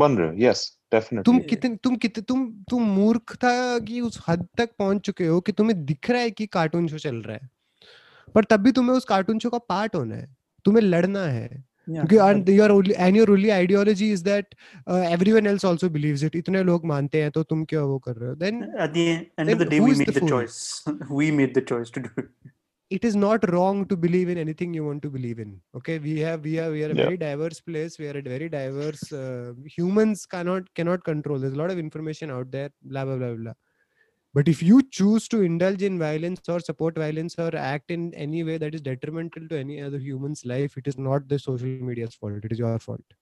Speaker 1: बन रहे हो यस डेफिनेटली तुम कितने तुम कितने तुम तुम मूर्खता की उस हद तक पहुंच चुके हो कि तुम्हें दिख रहा है कि कार्टून शो चल रहा है पर तब भी तुम्हें उस कार्टून शो का पार्ट होना है तुम्हें लड़ना है Yeah. and your only and your only ideology is that uh, everyone else also believes it इतने लोग मानते हैं तो then at the end of the day we made the, the choice *laughs* we made the choice to do it it is not wrong to believe in anything you want to believe in okay we have we are we are a yeah. very diverse place we are a very diverse uh, humans cannot cannot control there's a lot of information out there blah blah blah blah but if you choose to indulge in violence or support violence or act in any way that is detrimental to any other human's life it is not the social media's fault it is your fault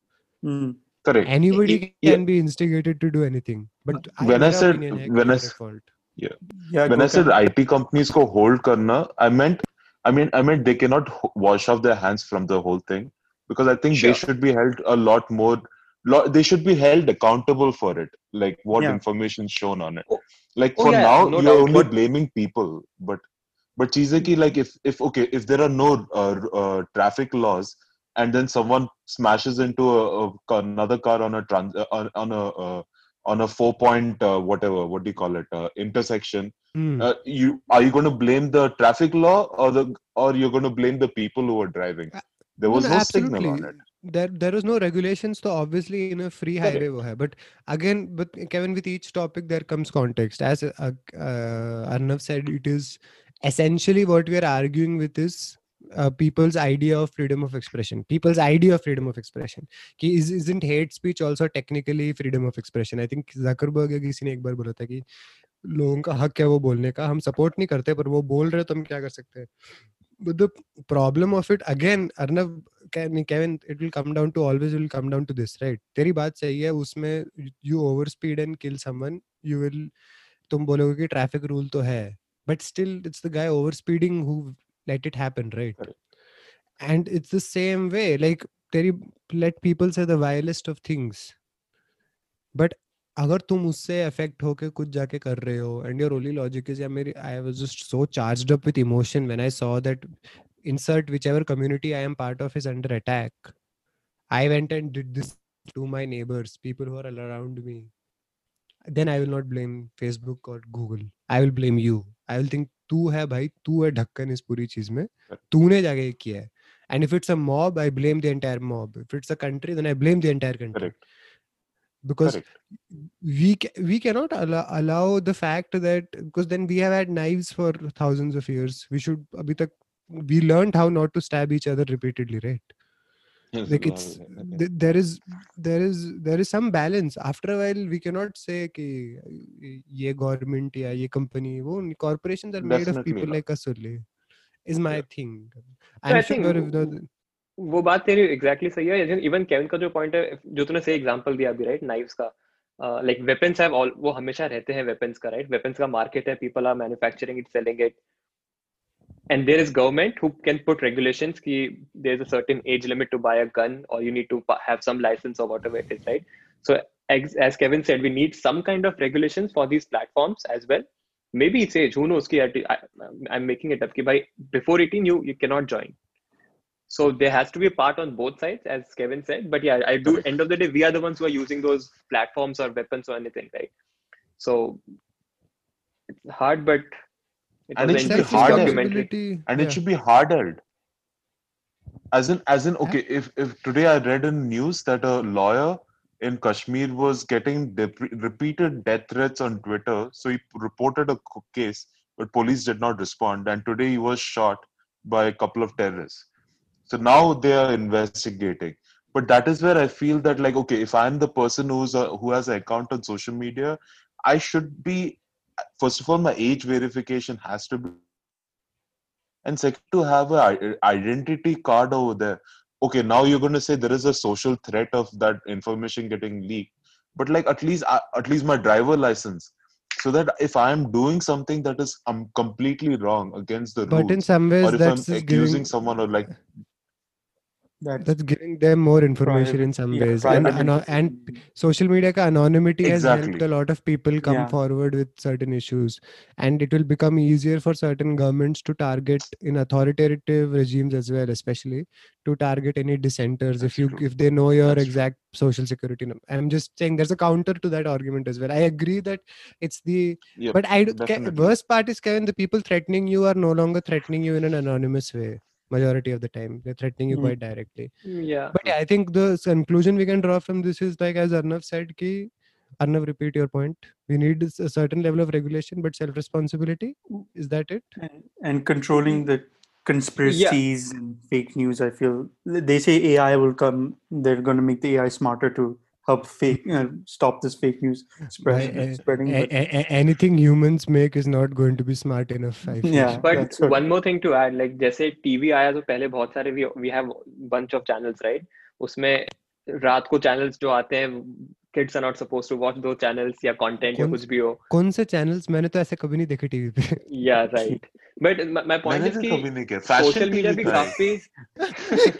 Speaker 4: mm,
Speaker 1: correct anybody it, it, can yeah. be instigated to do anything but
Speaker 2: when uh, i, I said when i fault. yeah, yeah when i said it companies go hold karna i meant i mean i meant they cannot wash off their hands from the whole thing because i think sure. they should be held a lot more they should be held accountable for it like what yeah. information shown on it oh, like oh, for yeah, now no you're doubt. only but, blaming people but but cheese ki like if if okay if there are no uh, uh, traffic laws and then someone smashes into a, a, another car on a trans uh, on, on, a uh, on a four point uh, whatever what do you call it uh, intersection mm. you are you going to blame the traffic law or the or you're going to blame the people who are driving there was no, no signal on it
Speaker 1: there there was no regulations so obviously in a free highway wo hai. but again but kevin with each topic there comes context as uh, uh, arnav said it is essentially what we are arguing with is uh, people's idea of freedom of expression people's idea of freedom of expression ki is, isn't hate speech also technically freedom of expression i think zuckerberg या किसी ने एक बार बोला था कि लोगों का हक है वो बोलने का हम सपोर्ट नहीं करते पर वो बोल रहे तो हम क्या कर सकते हैं but the problem of it again arnav kevin it will come down to always will come down to this right teri baat sahi hai usme you overspeed and kill someone you will तुम बोलोगे कि traffic rule तो है but still it's the guy overspeeding who let it happen right and it's the same way like teri let people say the vilest of things but अगर तुम उससे affect होके कुछ जाके कर रहे हो and your only logic is या मेरी I was just so charged up with emotion when I saw that insert whichever community I am part of is under attack. I went and did this to my neighbors, people who are all around me. Then I will not blame Facebook or Google. I will blame you. I will think तू है भाई तू है ढक्कन इस पूरी चीज में तूने जाके किया है and if it's a mob I blame the entire mob if it's a country then I blame the entire country because we we cannot allow, allow the fact that because then we have had knives for thousands of years we should abhi tak, we learned how not to stab each other repeatedly right *laughs* like it's there is there is there is some balance after a while we cannot say ki ye government ya ye company wo corporations are made Definitely of people not. like us only is my yeah. thing i'm so sure
Speaker 4: if the, वो बात तेरी exactly exactly सही है even Kevin का जो point है जो तूने सही एग्जांपल दिया अभी राइट नाइफ्स का लाइक वेपन्स हैव ऑल वो हमेशा रहते हैं वेपन्स का राइट वेपन्स का मार्केट है people are manufacturing it selling it and there is government who can put regulation की there is अटन age limit to buy a gun और you need to have some licence और what it is right so as Kevin said we need some kind of regulation for these platforms as well may be it's as who know उसकी I am making it up कि भाई before eighteen you you not join So there has to be a part on both sides, as Kevin said. But yeah, I do. End of the day, we are the ones who are using those platforms or weapons or anything, right?
Speaker 2: So
Speaker 4: it's hard, but and it should
Speaker 2: be hard and yeah. it should be hardened. As in, as in, okay. If if today I read in news that a lawyer in Kashmir was getting dep- repeated death threats on Twitter, so he reported a case, but police did not respond, and today he was shot by a couple of terrorists so now they are investigating but that is where i feel that like okay if i'm the person who's a, uh, who has an account on social media i should be first of all my age verification has to be and second to have an uh, identity card over there okay now you're going to say there is a social threat of that information getting leaked but like at least uh, at least my driver license so that if i am doing something that is i'm um, completely wrong against the but
Speaker 1: in some ways or if i'm accusing giving... someone or like that's, that's giving them more information private, in some yeah, ways and, and, and, social media anonymity exactly. has helped a lot of people come yeah. forward with certain issues and it will become easier for certain governments to target in authoritarian regimes as well especially to target any dissenters that's if you true. if they know your that's exact true. social security number i'm just saying there's a counter to that argument as well i agree that it's the yep, but i do, worst part is kevin the people threatening you are no longer threatening you in an anonymous way majority of the time they're threatening you mm. quite directly
Speaker 4: hmm, yeah
Speaker 1: but
Speaker 4: yeah,
Speaker 1: i think the conclusion we can draw from this is like as arnav said ki arnav repeat your point we need a certain level of regulation but self responsibility is that it and,
Speaker 3: and controlling the conspiracies yeah. and fake news i feel they say ai will come they're going to make the ai smarter too help fake uh, stop this fake news
Speaker 1: spread, uh, uh, spreading. Uh, anything humans make is not going to be smart enough.
Speaker 4: I Yeah, but one more thing to add, like जैसे TV आया so पहले बहुत सारे we we have bunch of channels right उसमें रात को
Speaker 1: channels
Speaker 4: जो आते हैं kids are not supposed to watch those
Speaker 1: channels या content या कुछ भी हो कौन से channels मैंने तो ऐसे कभी नहीं देखे टीवी पे yeah right but my point is कि social media भी काफी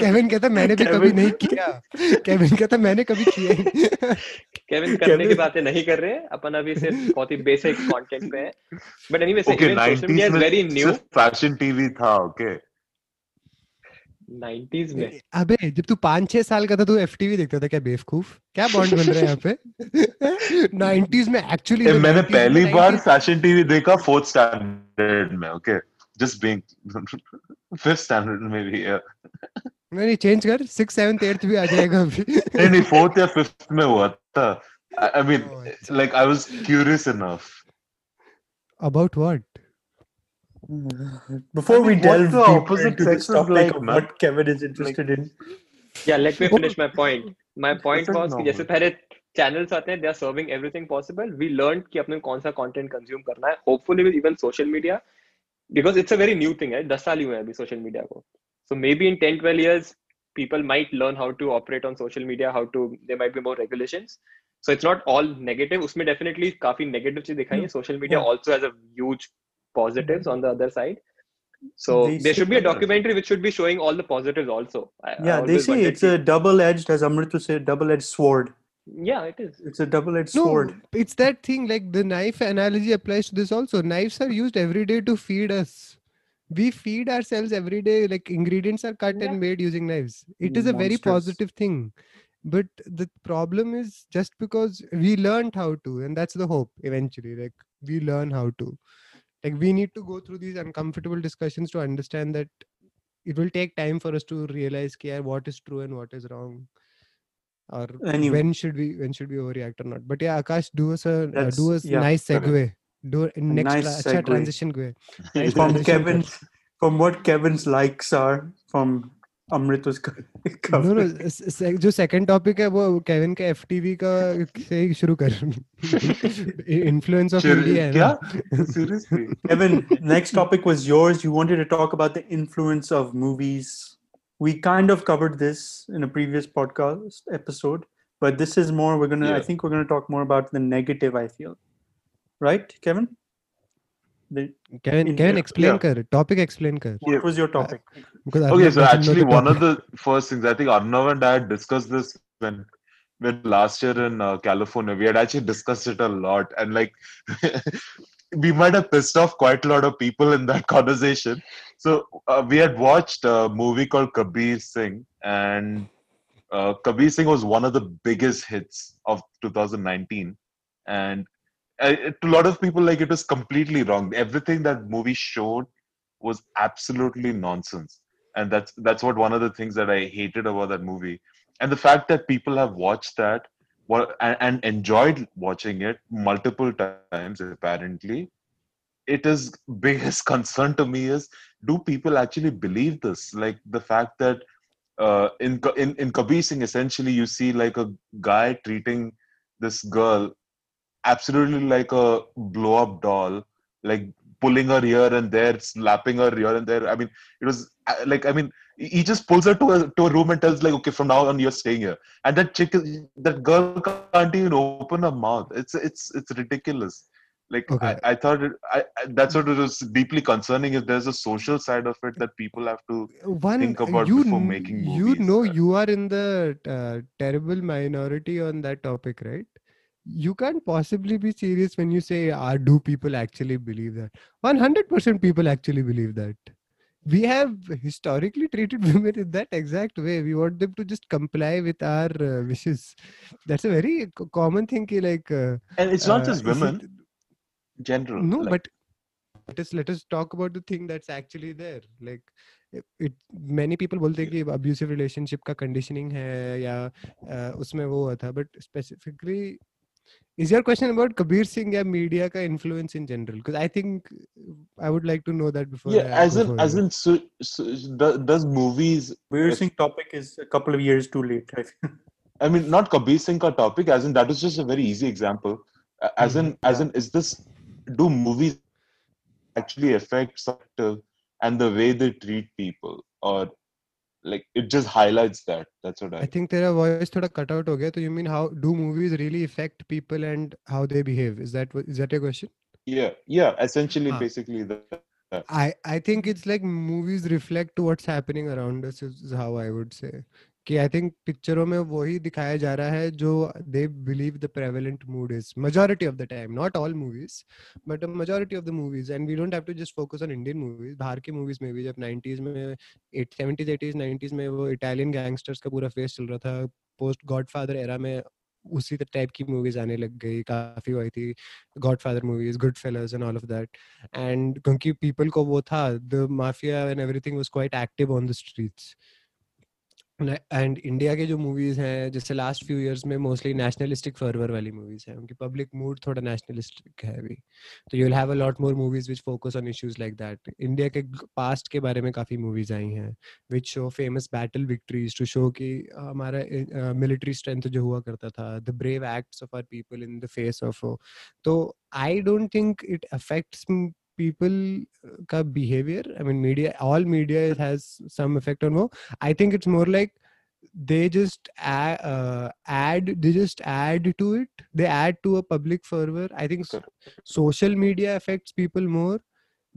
Speaker 1: केविन कहता मैंने भी कभी नहीं किया केविन कहता मैंने कभी किया केविन करने की बातें नहीं कर रहे
Speaker 4: अपन अभी सिर्फ बहुत ही बेसिक कंटेंट पे हैं but anyway okay, even social media is very new fashion TV था okay 90s में
Speaker 1: अबे जब तू पांच छह साल का था तू एफटीवी देखता था क्या बेवकूफ क्या बॉन्ड बन रहा है यहाँ पे 90s *laughs* में एक्चुअली
Speaker 2: तो मैंने पहली बार फैशन टीवी देखा फोर्थ स्टैंडर्ड में okay just being fifth standard में भी
Speaker 1: नहीं नहीं चेंज कर सिक्स सेवेंथ एट्थ भी आ जाएगा
Speaker 2: अभी नहीं नहीं फोर्थ या फिफ्थ में हुआ था I mean like I was curious enough
Speaker 1: about what Before I mean, we delve the deeper
Speaker 4: into this topic like, of what Kevin is interested like, in. Yeah, let me finish my point. My point was जैसे पहले channels आते हैं they are serving everything possible we learn कि अपने कौन सा content consume करना है hopefully with even social media because it's a very new thing है दस साल ही हुए हैं अभी सोशल मीडिया को so may be in ten twelve years people might learn how to operate on social media how to they might be more regulation so it's not all negative उसमें definitely काफी negative चीज दिखाई है social media also as as positives on the other side so they there should be a documentary which should be showing all the positives also
Speaker 3: I, yeah I they say it's to... a double-edged as amritu said double-edged sword
Speaker 4: yeah
Speaker 3: it is it's a double-edged no, sword
Speaker 1: it's that thing like the knife analogy applies to this also knives are used every day to feed us we feed ourselves every day like ingredients are cut yeah. and made using knives It is Monsters. a very positive thing but the problem is just because we learned how to and that's the hope eventually like we learn how to like we need to go through these uncomfortable discussions to understand that it will take time for us to realize yeah, what is true and what is wrong or anyway. when should we when should we overreact or not but yeah akash do us a uh, do us yeah, nice segue do next nice segue. transition
Speaker 3: nice *laughs* from transition kevin's from what kevin's likes are from Amrit उसका no
Speaker 1: no जो second topic है वो Kevin का FTV का से ही शुरू कर इन्फ्लुएंस ऑफ इंडिया है क्या
Speaker 3: seriously Kevin next topic was yours you wanted to talk about the influence of movies we kind of covered this in a previous podcast episode but this is more we're going to yeah. i think we're going to talk more about the negative i feel right kevin Can go explain yeah. kar, topic
Speaker 2: explain kar. what was your topic uh, okay so actually one topic. of the first things i think arnav and i had discussed this when when last year in uh, california we had actually discussed it a lot and like *laughs* we might have pissed off quite a lot of people in that *laughs* conversation so uh, we had watched a movie called kabir singh and uh, kabir singh was one of the biggest hits of 2019 and to a lot of people, like it was completely wrong. Everything that movie showed was absolutely nonsense, and that's that's what one of the things that I hated about that movie. And the fact that people have watched that well, and, and enjoyed watching it multiple times, apparently, it is biggest *laughs* concern to me is do people actually believe this? Like the fact that uh, in in in Kabir Singh, essentially, you see like a guy treating this girl absolutely like a blow up doll, like pulling her here and there, slapping her here and there. I mean, it was uh, like, I mean, he just pulls her to a, to a room and tells like, okay, from now on you're staying here. And that chick, that girl can't even open her mouth. It's it's it's ridiculous. Like okay. I, I, thought, it, I, that's what it was deeply concerning. Is there's a social side of it that people have to One, think about you, before making movies.
Speaker 1: You know, you are in the uh, terrible minority on that topic, right? you can't possibly be serious when you say ah, do people actually believe that 100% people actually believe that we have historically treated *laughs* women in that exact way we want them to just comply with our uh, wishes that's a very common thing like
Speaker 2: uh, and it's not uh, just women general
Speaker 1: no like. but let us let us talk about the thing that's actually there like it many people बोलते हैं कि abusive relationship का conditioning है या uh, उसमें वो हुआ but specifically is your question about kabir singh and media ka influence in general because i think i would like to know that before yeah
Speaker 2: as in as in so, so does movies
Speaker 3: kabir singh topic is a couple of years too late i, *laughs*
Speaker 2: I mean not kabir singh ka topic as in that was just a very easy example as in mm-hmm. as in is this do movies actually affect sector and the way they treat people or like it just highlights that that's what i, I
Speaker 1: think their voice thoda cut out okay so you mean how do movies really affect people and how they behave is that is that your question
Speaker 2: yeah yeah essentially ah. basically the.
Speaker 1: i i think it's like movies reflect what's happening around us is how i would say कि I think पिक्चरों में वही दिखाया जा रहा है जो they believe the prevalent mood is majority of the time not all movies but majority of the movies and we don't have to just focus on Indian movies बाहर की मूवीज में भी जब 90s में 70s 80s 90s में वो Italian gangsters का पूरा फेस चल रहा था पोस्ट गॉडफादर एरा में उसी टाइप की मूवीज आने लग गई काफी हुई थी Godfather movies Goodfellas and all of that and क्योंकि पीपल को वो था the mafia and everything was quite active on the streets and India के जो मूवीज हैं जैसे लास्ट फ्यू इयर्स में मोस्टली नेशनलिस्टिक फर्वर वाली मूवीज हैं उनकी पब्लिक मूड थोड़ा नेशनलिस्टिक है भी तो you will have a lot more movies which focus on issues like that India के पास्ट के बारे में काफ़ी मूवीज आई हैं which show famous battle victories to show कि हमारा मिलिट्री स्ट्रेंथ जो हुआ करता था the brave acts of our people in the face of तो I don't think it affects people का behaviour I mean media all media has some effect on वो I think it's more like they just add, uh, add they just add to it they add to a public fervor i think so, social media affects people more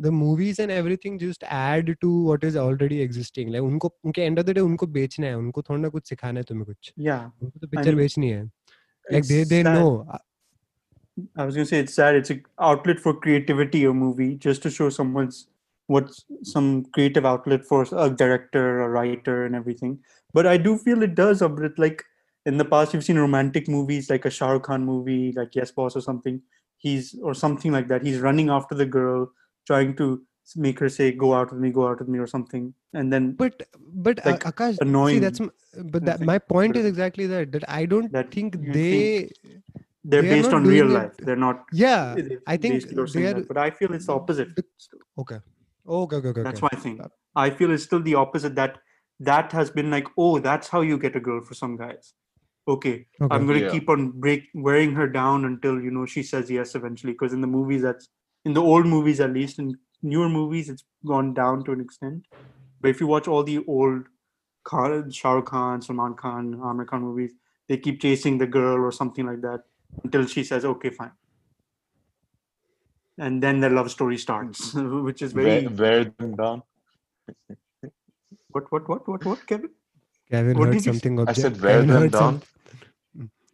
Speaker 1: the movies and everything just add to what is already existing like unko unke end of the day unko bechna hai unko thoda na kuch sikhana hai tumhe kuch yeah unko to picture I mean, bechni hai like they they that, know
Speaker 3: I was gonna say it's sad. It's an outlet for creativity. A movie just to show someone's what's some creative outlet for a director, a writer, and everything. But I do feel it does, a uh, bit Like in the past, you've seen romantic movies, like a Shah Rukh Khan movie, like Yes Boss or something. He's or something like that. He's running after the girl, trying to make her say "Go out with me, go out with me" or something, and then.
Speaker 1: But but uh, like, Akash, annoying. See, that's but that, my point is exactly that. That I don't think they. Think
Speaker 3: they're, they based on real life they're not yeah
Speaker 1: i think they're,
Speaker 3: but i feel it's opposite
Speaker 1: okay okay okay, okay
Speaker 3: that's okay.
Speaker 1: my
Speaker 3: thing i feel it's still the opposite that that has been like oh that's how you get a girl for some guys okay, okay. i'm going to yeah. keep on break wearing her down until you know she says yes eventually because in the movies that's in the old movies at least in newer movies it's gone down to an extent but if you watch all the old Khan, Shah Rukh Khan, Salman Khan, Amir Khan movies, they keep chasing the girl or something like that until she says, okay, fine. And then the love story starts, *laughs* which is very.
Speaker 2: Wear, them down.
Speaker 3: what, what, what, what, what, Kevin? Kevin
Speaker 2: what heard something. Object. I said, wear Kevin them down. Some...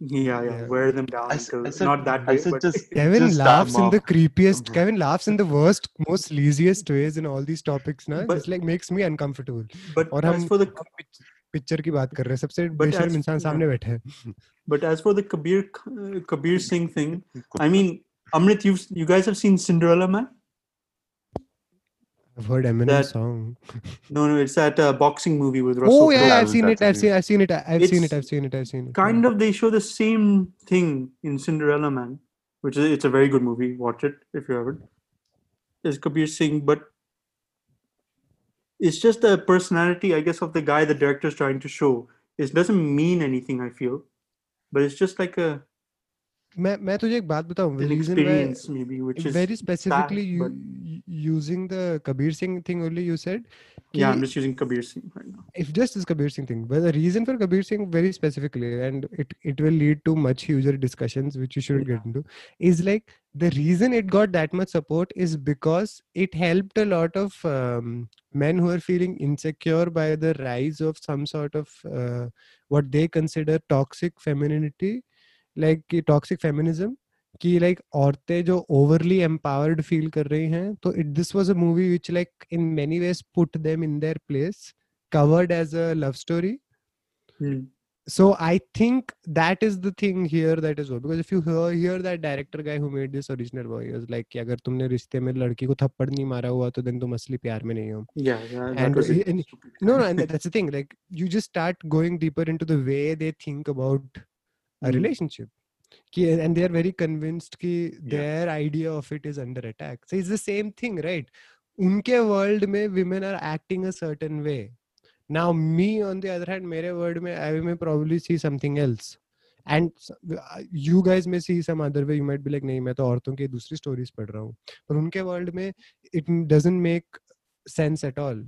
Speaker 2: Yeah,
Speaker 3: yeah, yeah, wear them down. I, I said, not that way. I said,
Speaker 1: but... Kevin just laughs in the creepiest. Mm-hmm. Kevin laughs in the worst, most sleaziest ways in all these topics. Now it's like makes me uncomfortable. But or as for the
Speaker 3: picture की
Speaker 1: बात कर रहे हैं
Speaker 3: सबसे बेशर्म
Speaker 1: इंसान
Speaker 3: सामने बैठे हैं but as for the Kabir Kabir Singh thing I mean Amrit, you you guys have seen Cinderella Man? I've
Speaker 1: heard Eminem that, song.
Speaker 3: no, no, it's that uh, boxing movie with
Speaker 1: Russell. Oh yeah, yeah I've seen it. I've seen, I've seen it. I've it's seen it. I've seen it. I've seen it.
Speaker 3: Kind
Speaker 1: yeah.
Speaker 3: of, they show the same thing in Cinderella Man, which is it's a very good movie. Watch it if you haven't. It's Kabir Singh, but it's just the personality, I guess, of the guy the director's trying to show. It doesn't mean anything, I feel, but it's just like a
Speaker 1: मैं मैं तुझे एक बात बताऊं reason very specifically using the Kabir Singh thing only you said? Yeah, i just this Kabir Singh thing. the reason for Kabir Singh very specifically, and it, will lead to much huger discussions, which you should yeah. get into, is like the reason it got that much support is because it helped a lot of um, men who are feeling insecure by the rise of some sort of uh, what they consider toxic femininity like कि toxic feminism कि like औरतें जो overly empowered feel कर रही हैं तो it this was a movie which like in many ways put them in their place covered as a love story so I think that is the thing here that is because if you hear that director guy who made this original boy was like कि अगर तुमने रिश्ते में लड़की को थप्पड़ नहीं मारा हुआ तो देन तुम असली प्यार में नहीं हो
Speaker 3: and
Speaker 1: no no that's the thing like you just start going deeper into the way they think about a relationship and they are very convinced ki their yeah. idea of it is under attack so it's the same thing right उनके world में women are acting a certain way now me on the other hand मेरे world में I may probably see something else and you guys में see some other way you might be like नहीं मैं तो औरतों की दूसरी स्टोरीज पढ़ रहा हूँ पर उनके वर्ल्ड में it doesn't make sense at all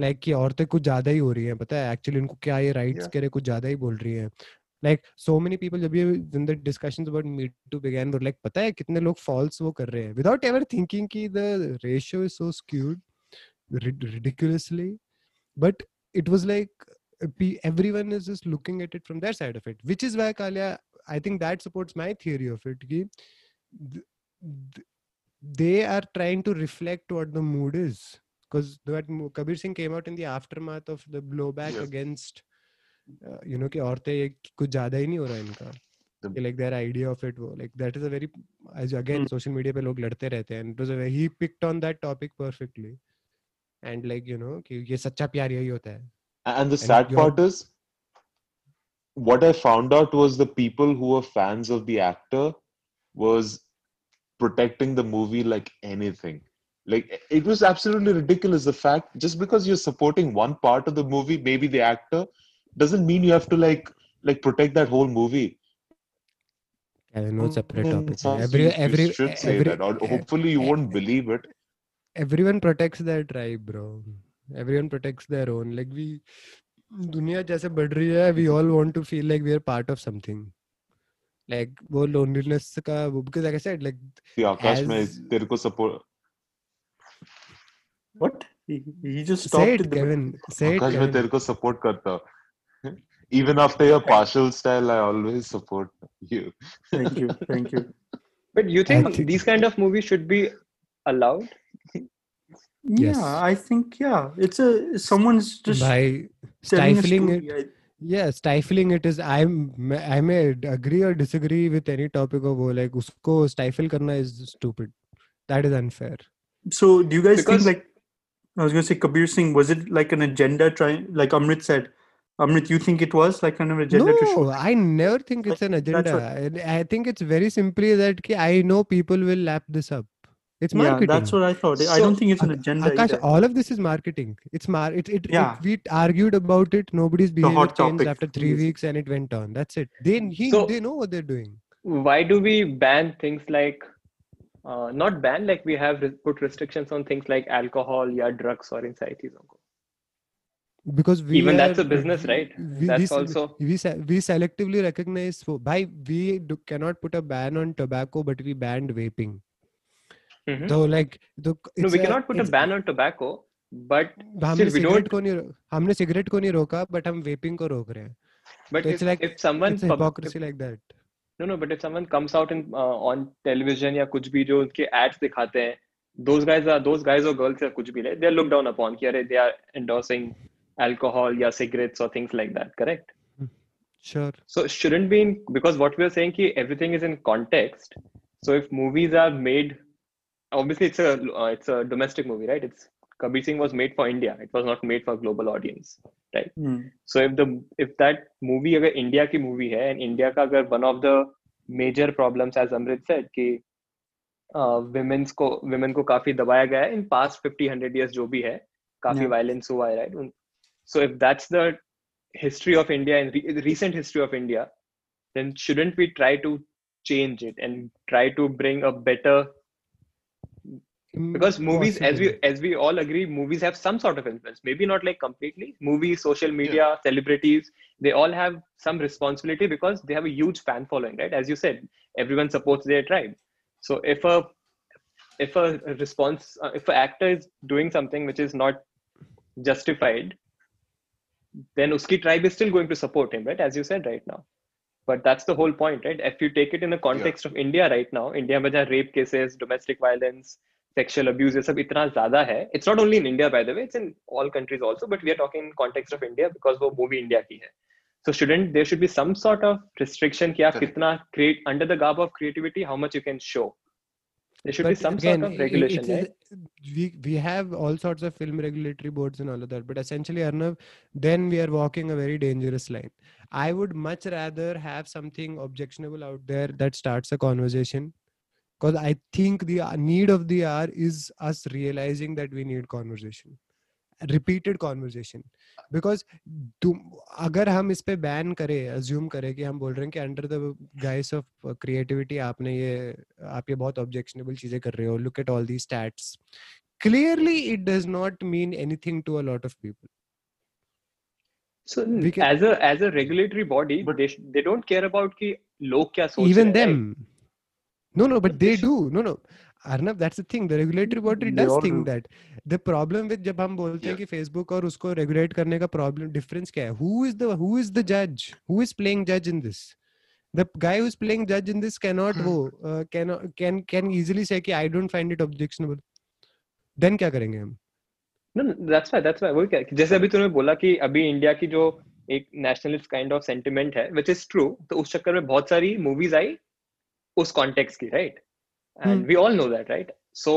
Speaker 1: like कि औरतें कुछ ज्यादा ही हो रही हैं पता है एक्चुअली इनको क्या ये राइट्स yeah. के लिए कुछ ज्यादा ही बोल रही हैं Like so many people, जब the discussions about discussions about me too like, वर लाइक पता है false लोग फॉल्स वो कर रहे हैं विदाउट एवर थिंकिंग कि the ridiculously but it was like uh, everyone is just looking at it from their side of it which is why kalia i think that supports my theory of it ki they are trying to reflect what the mood is because that kabir singh came out in the aftermath of the blowback yes. against you know कि औरतें कुछ ज्यादा ही नहीं हो रहा इनका like their idea of it वो like that is a very again social media पे लोग लड़ते रहते हैं it was he picked on that topic perfectly and like you know कि ये सच्चा प्यार यही होता है and the and sad part is what i found out was the people who were fans of the actor was protecting the movie like anything like
Speaker 2: it was absolutely ridiculous the fact just because you're supporting one part of the movie maybe the actor doesn't mean you have to like like protect that whole movie.
Speaker 1: Yeah, no mm-hmm. separate mm-hmm. topic. Every, you, every, you should say
Speaker 2: that. Or hopefully, you won't believe it.
Speaker 1: Everyone protects their tribe, bro. Everyone protects their own. Like we, dunya jaise badh rahi hai, we all want to feel like we are part of something. Like, wo loneliness because like I said, like
Speaker 2: the Akash as, mein, support.
Speaker 3: What? He, just
Speaker 1: stopped. Kevin. Say Akash it,
Speaker 2: Kevin. Akash support karta. Even after your partial style, I always support you.
Speaker 3: thank you, thank you.
Speaker 4: But you think, think these kind of movies should be allowed?
Speaker 3: Yes. Yeah, I think yeah. It's a someone's just
Speaker 1: by stifling it. yeah stifling it is i'm i may agree or disagree with any topic of oh, like usko stifle karna is stupid that is unfair
Speaker 3: so do you guys because, think like i was going to say kabir singh was it like an agenda trying like amrit said Amrit, you think it was like kind of agenda? No,
Speaker 1: I never think it's an agenda. What, I think it's very simply that I know people will lap this up. It's marketing.
Speaker 3: Yeah, that's what I thought. So, I don't think it's an agenda.
Speaker 1: Akash, either. all of this is marketing. It's mar. It, it, yeah. It, we argued about it. Nobody's behavior hot topic. after three weeks, and it went on. That's it. They he, so, they know what they're doing.
Speaker 4: Why do we ban things like, uh, not ban like we have put restrictions on things like alcohol, yeah, drugs, or anxiety?
Speaker 1: because we
Speaker 4: even are, that's a business right we, that's
Speaker 1: we,
Speaker 4: also
Speaker 1: we, we selectively recognize for bhai we do, cannot put a ban on tobacco but we banned vaping mm-hmm.
Speaker 4: so like the, no we a, cannot put a ban on
Speaker 1: tobacco but हमने cigarette को नहीं हमने cigarette को नहीं रोका but हम vaping को रोक रहे हैं
Speaker 4: but so if, it's
Speaker 1: like
Speaker 4: if someone it's
Speaker 1: hypocrisy if, like that
Speaker 4: no no but if someone comes out in uh, on television या कुछ भी जो उनके एड्स दिखाते हैं those guys are those guys or girls या कुछ भी they are looked down upon कि अरे they are endorsing alcohol or cigarettes or things
Speaker 1: like that correct sure so it shouldn't be in because what we are saying ki
Speaker 4: everything is in context so if movies are made obviously it's a uh, it's a domestic movie right it's kabir singh was made for india it was not made for global
Speaker 1: audience right mm. so if the if that
Speaker 4: movie agar india ki movie hai and india ka agar one of the major problems as amrit said ki women's को women को काफी दबाया गया है in past fifty hundred years जो भी है काफी वायलेंस हुआ है right So if that's the history of India and re- recent history of India, then shouldn't we try to change it and try to bring a better mm, because movies as we as we all agree movies have some sort of influence maybe not like completely movies social media yeah. celebrities they all have some responsibility because they have a huge fan following right as you said everyone supports their tribe so if a if a response uh, if an actor is doing something which is not justified then Uski tribe is still going to support him, right? As you said right now. But that's the whole point, right? If you take it in the context yeah. of India right now, India में rape cases, domestic violence, sexual abuse ये सब इतना ज़्यादा It's not only in India by the way, it's in all countries also. But we are talking in context of India because वो movie India ki hai. So shouldn't there should be some sort of restriction कि आप कितना create under the garb of creativity how much you can show there should but be some again, sort of regulation it,
Speaker 1: right? we we have all sorts of film regulatory boards and all of that but essentially arnav then we are walking a very dangerous line i would much rather have something objectionable out there that starts a conversation because i think the need of the hour is us realizing that we need conversation repeated conversation because अगर हम इस पे ban करें assume करें कि हम बोल रहे हैं कि under the guise of creativity आपने ये आप ये बहुत ऑब्जेक्शनेबल चीजें कर रहे हो look at all the stats clearly it does not mean anything to a lot of people
Speaker 4: So can, as a as a regulatory body, but they they don't care about ki log kya soch
Speaker 1: Even them. Hai. No, no, but they, they do. No, no. Arnab that's thing the regulatory body does think that the problem with जब हम बोलते हैं कि Facebook और उसको regulate करने का problem difference क्या है who is the who is the जज हु इज प्लेइंग जज in this the guy who's playing judge in this cannot hmm. वो uh, cannot can can easily say कि I
Speaker 4: don't find it objectionable then क्या करेंगे हम no that's why that's why वही क्या जैसे अभी तूने बोला कि अभी इंडिया की जो एक नेशनलिस्ट काइंड ऑफ सेंटिमेंट है व्हिच इज ट्रू तो उस चक्कर में बहुत सारी मूवीज आई उस कॉन्टेक्स्ट की right and hmm. we all know that right so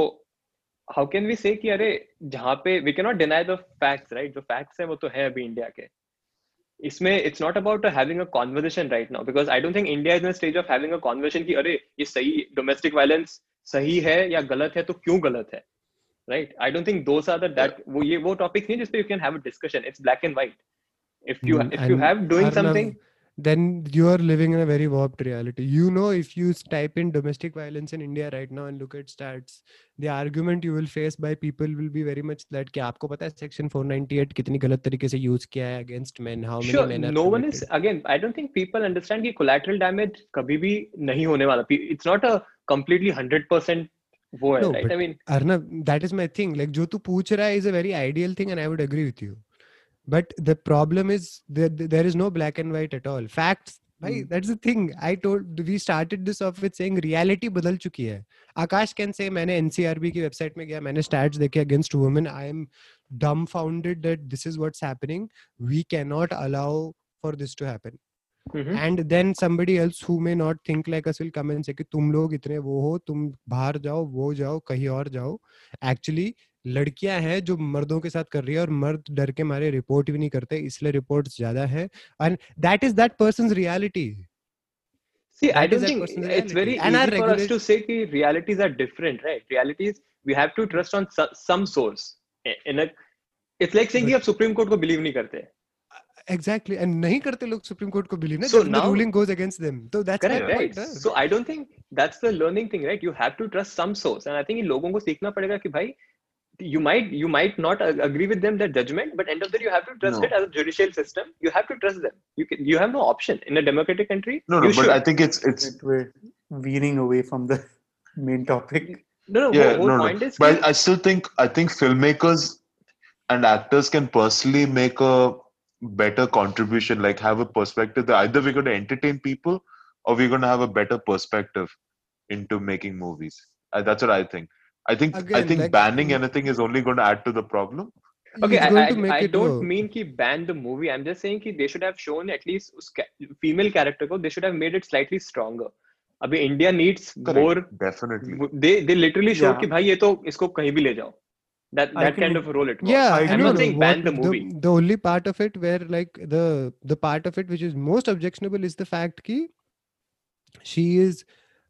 Speaker 4: how can we say कि अरे जहाँ पे we can not deny the facts right जो फैक्ट्स है वो तो है अभी इंडिया के इसमें it's not about having a conversation right now because I don't think India is in stage of having a conversation कि अरे ये सही डोमेस्टिक वायलेंस सही है या गलत है तो क्यों गलत है right I don't think those are that वो ये वो टॉपिक्स नहीं जिस पे you can have a discussion it's black and white if you if you have doing something
Speaker 1: then you are living in a very warped reality. You know, if you type in domestic violence in India right now and look at stats, the argument you will face by people will be very much that कि आपको पता है section 498 कितनी गलत तरीके से use किया है against men, how many sure, men are no one is again. I don't think people understand कि collateral damage कभी भी नहीं होने वाला. It's not a completely 100% वो है, no, right? I mean, Arna, that is my thing. Like जो तू पूछ रहा is a very ideal thing and I would agree with you. but the problem is that there is no black and white at all facts Bhai, mm. that's the thing i told we started this off with saying reality badal chuki hai akash can say maine ncrb ki website mein gaya maine stats dekhe against women i am dumbfounded that this is what's happening. We cannot allow for this to happen. Mm-hmm. And then somebody else who may not think like us will come and say ki tum log itne wo ho tum bahar jao wo jao कहीं aur jao Actually, लड़कियां हैं जो मर्दों के साथ कर रही है और मर्द डर के मारे रिपोर्ट भी नहीं करते इसलिए रिपोर्ट्स ज्यादा है and that is that person
Speaker 4: reality See, that I don't think it's very and easy for us to say that realities are different, right? Realities we have to trust on su- some source. In a, it's like saying कि आप supreme court को believe नहीं करते. Exactly, and नहीं करते लोग Supreme Court को believe ना. So now the ruling goes against them. So that's correct, right? Point, so I don't think that's the learning thing, right? You have to trust some source, and I think इन लोगों को सीखना पड़ेगा कि भाई you might you might not agree with them their judgment but end of the day you have to trust no. it as a judicial system you have to trust them you can, you have no option in a democratic country no no but
Speaker 3: i think it's it's we're
Speaker 1: veering away from the *laughs* main topic
Speaker 4: no no yeah, whole, no, no. Is,
Speaker 2: but I, I still think i think filmmakers and actors can personally make a better contribution like have a perspective that either we're going to entertain people or we're going to have a better perspective into making movies uh, that's what i think I think Again, I think like, banning uh, anything is only going to add to the problem.
Speaker 4: Okay, I, I, I don't work. mean he ban the movie. I'm just saying ki they should have shown at least female character ko. They should have made it slightly stronger. अभी India more.
Speaker 2: Definitely,
Speaker 4: they they literally literally show कि भाई ये तो इसको that that kind of role it was. Yeah, I'm know, not saying ban the movie. The, the only part of it where like the the part of
Speaker 1: it which is most objectionable is the fact that she is